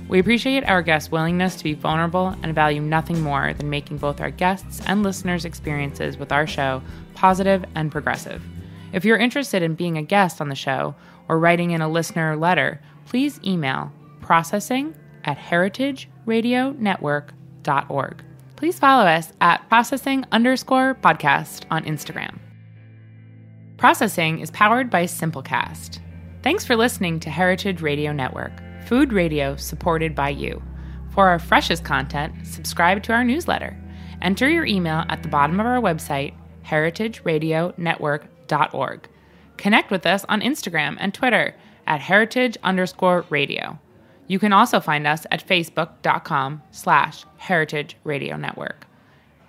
Speaker 2: We appreciate our guests' willingness to be vulnerable and value nothing more than making both our guests' and listeners' experiences with our show positive and progressive. If you're interested in being a guest on the show or writing in a listener letter, please email processing at heritageradionetwork.org. Please follow us at processing underscore podcast on Instagram. Processing is powered by Simplecast. Thanks for listening to Heritage Radio Network, food radio supported by you. For our freshest content, subscribe to our newsletter. Enter your email at the bottom of our website, heritageradionetwork.org. Connect with us on Instagram and Twitter at heritage underscore radio. You can also find us at facebook.com slash heritage radio network.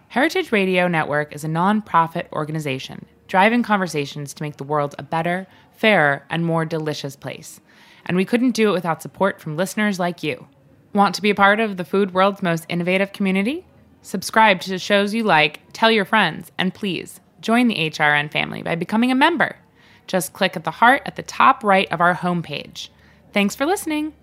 Speaker 2: Heritage Radio Network is a nonprofit organization driving conversations to make the world a better, fairer, and more delicious place. And we couldn't do it without support from listeners like you. Want to be a part of the food world's most innovative community? Subscribe to the shows you like, tell your friends, and please join the HRN family by becoming a member. Just click at the heart at the top right of our homepage. Thanks for listening.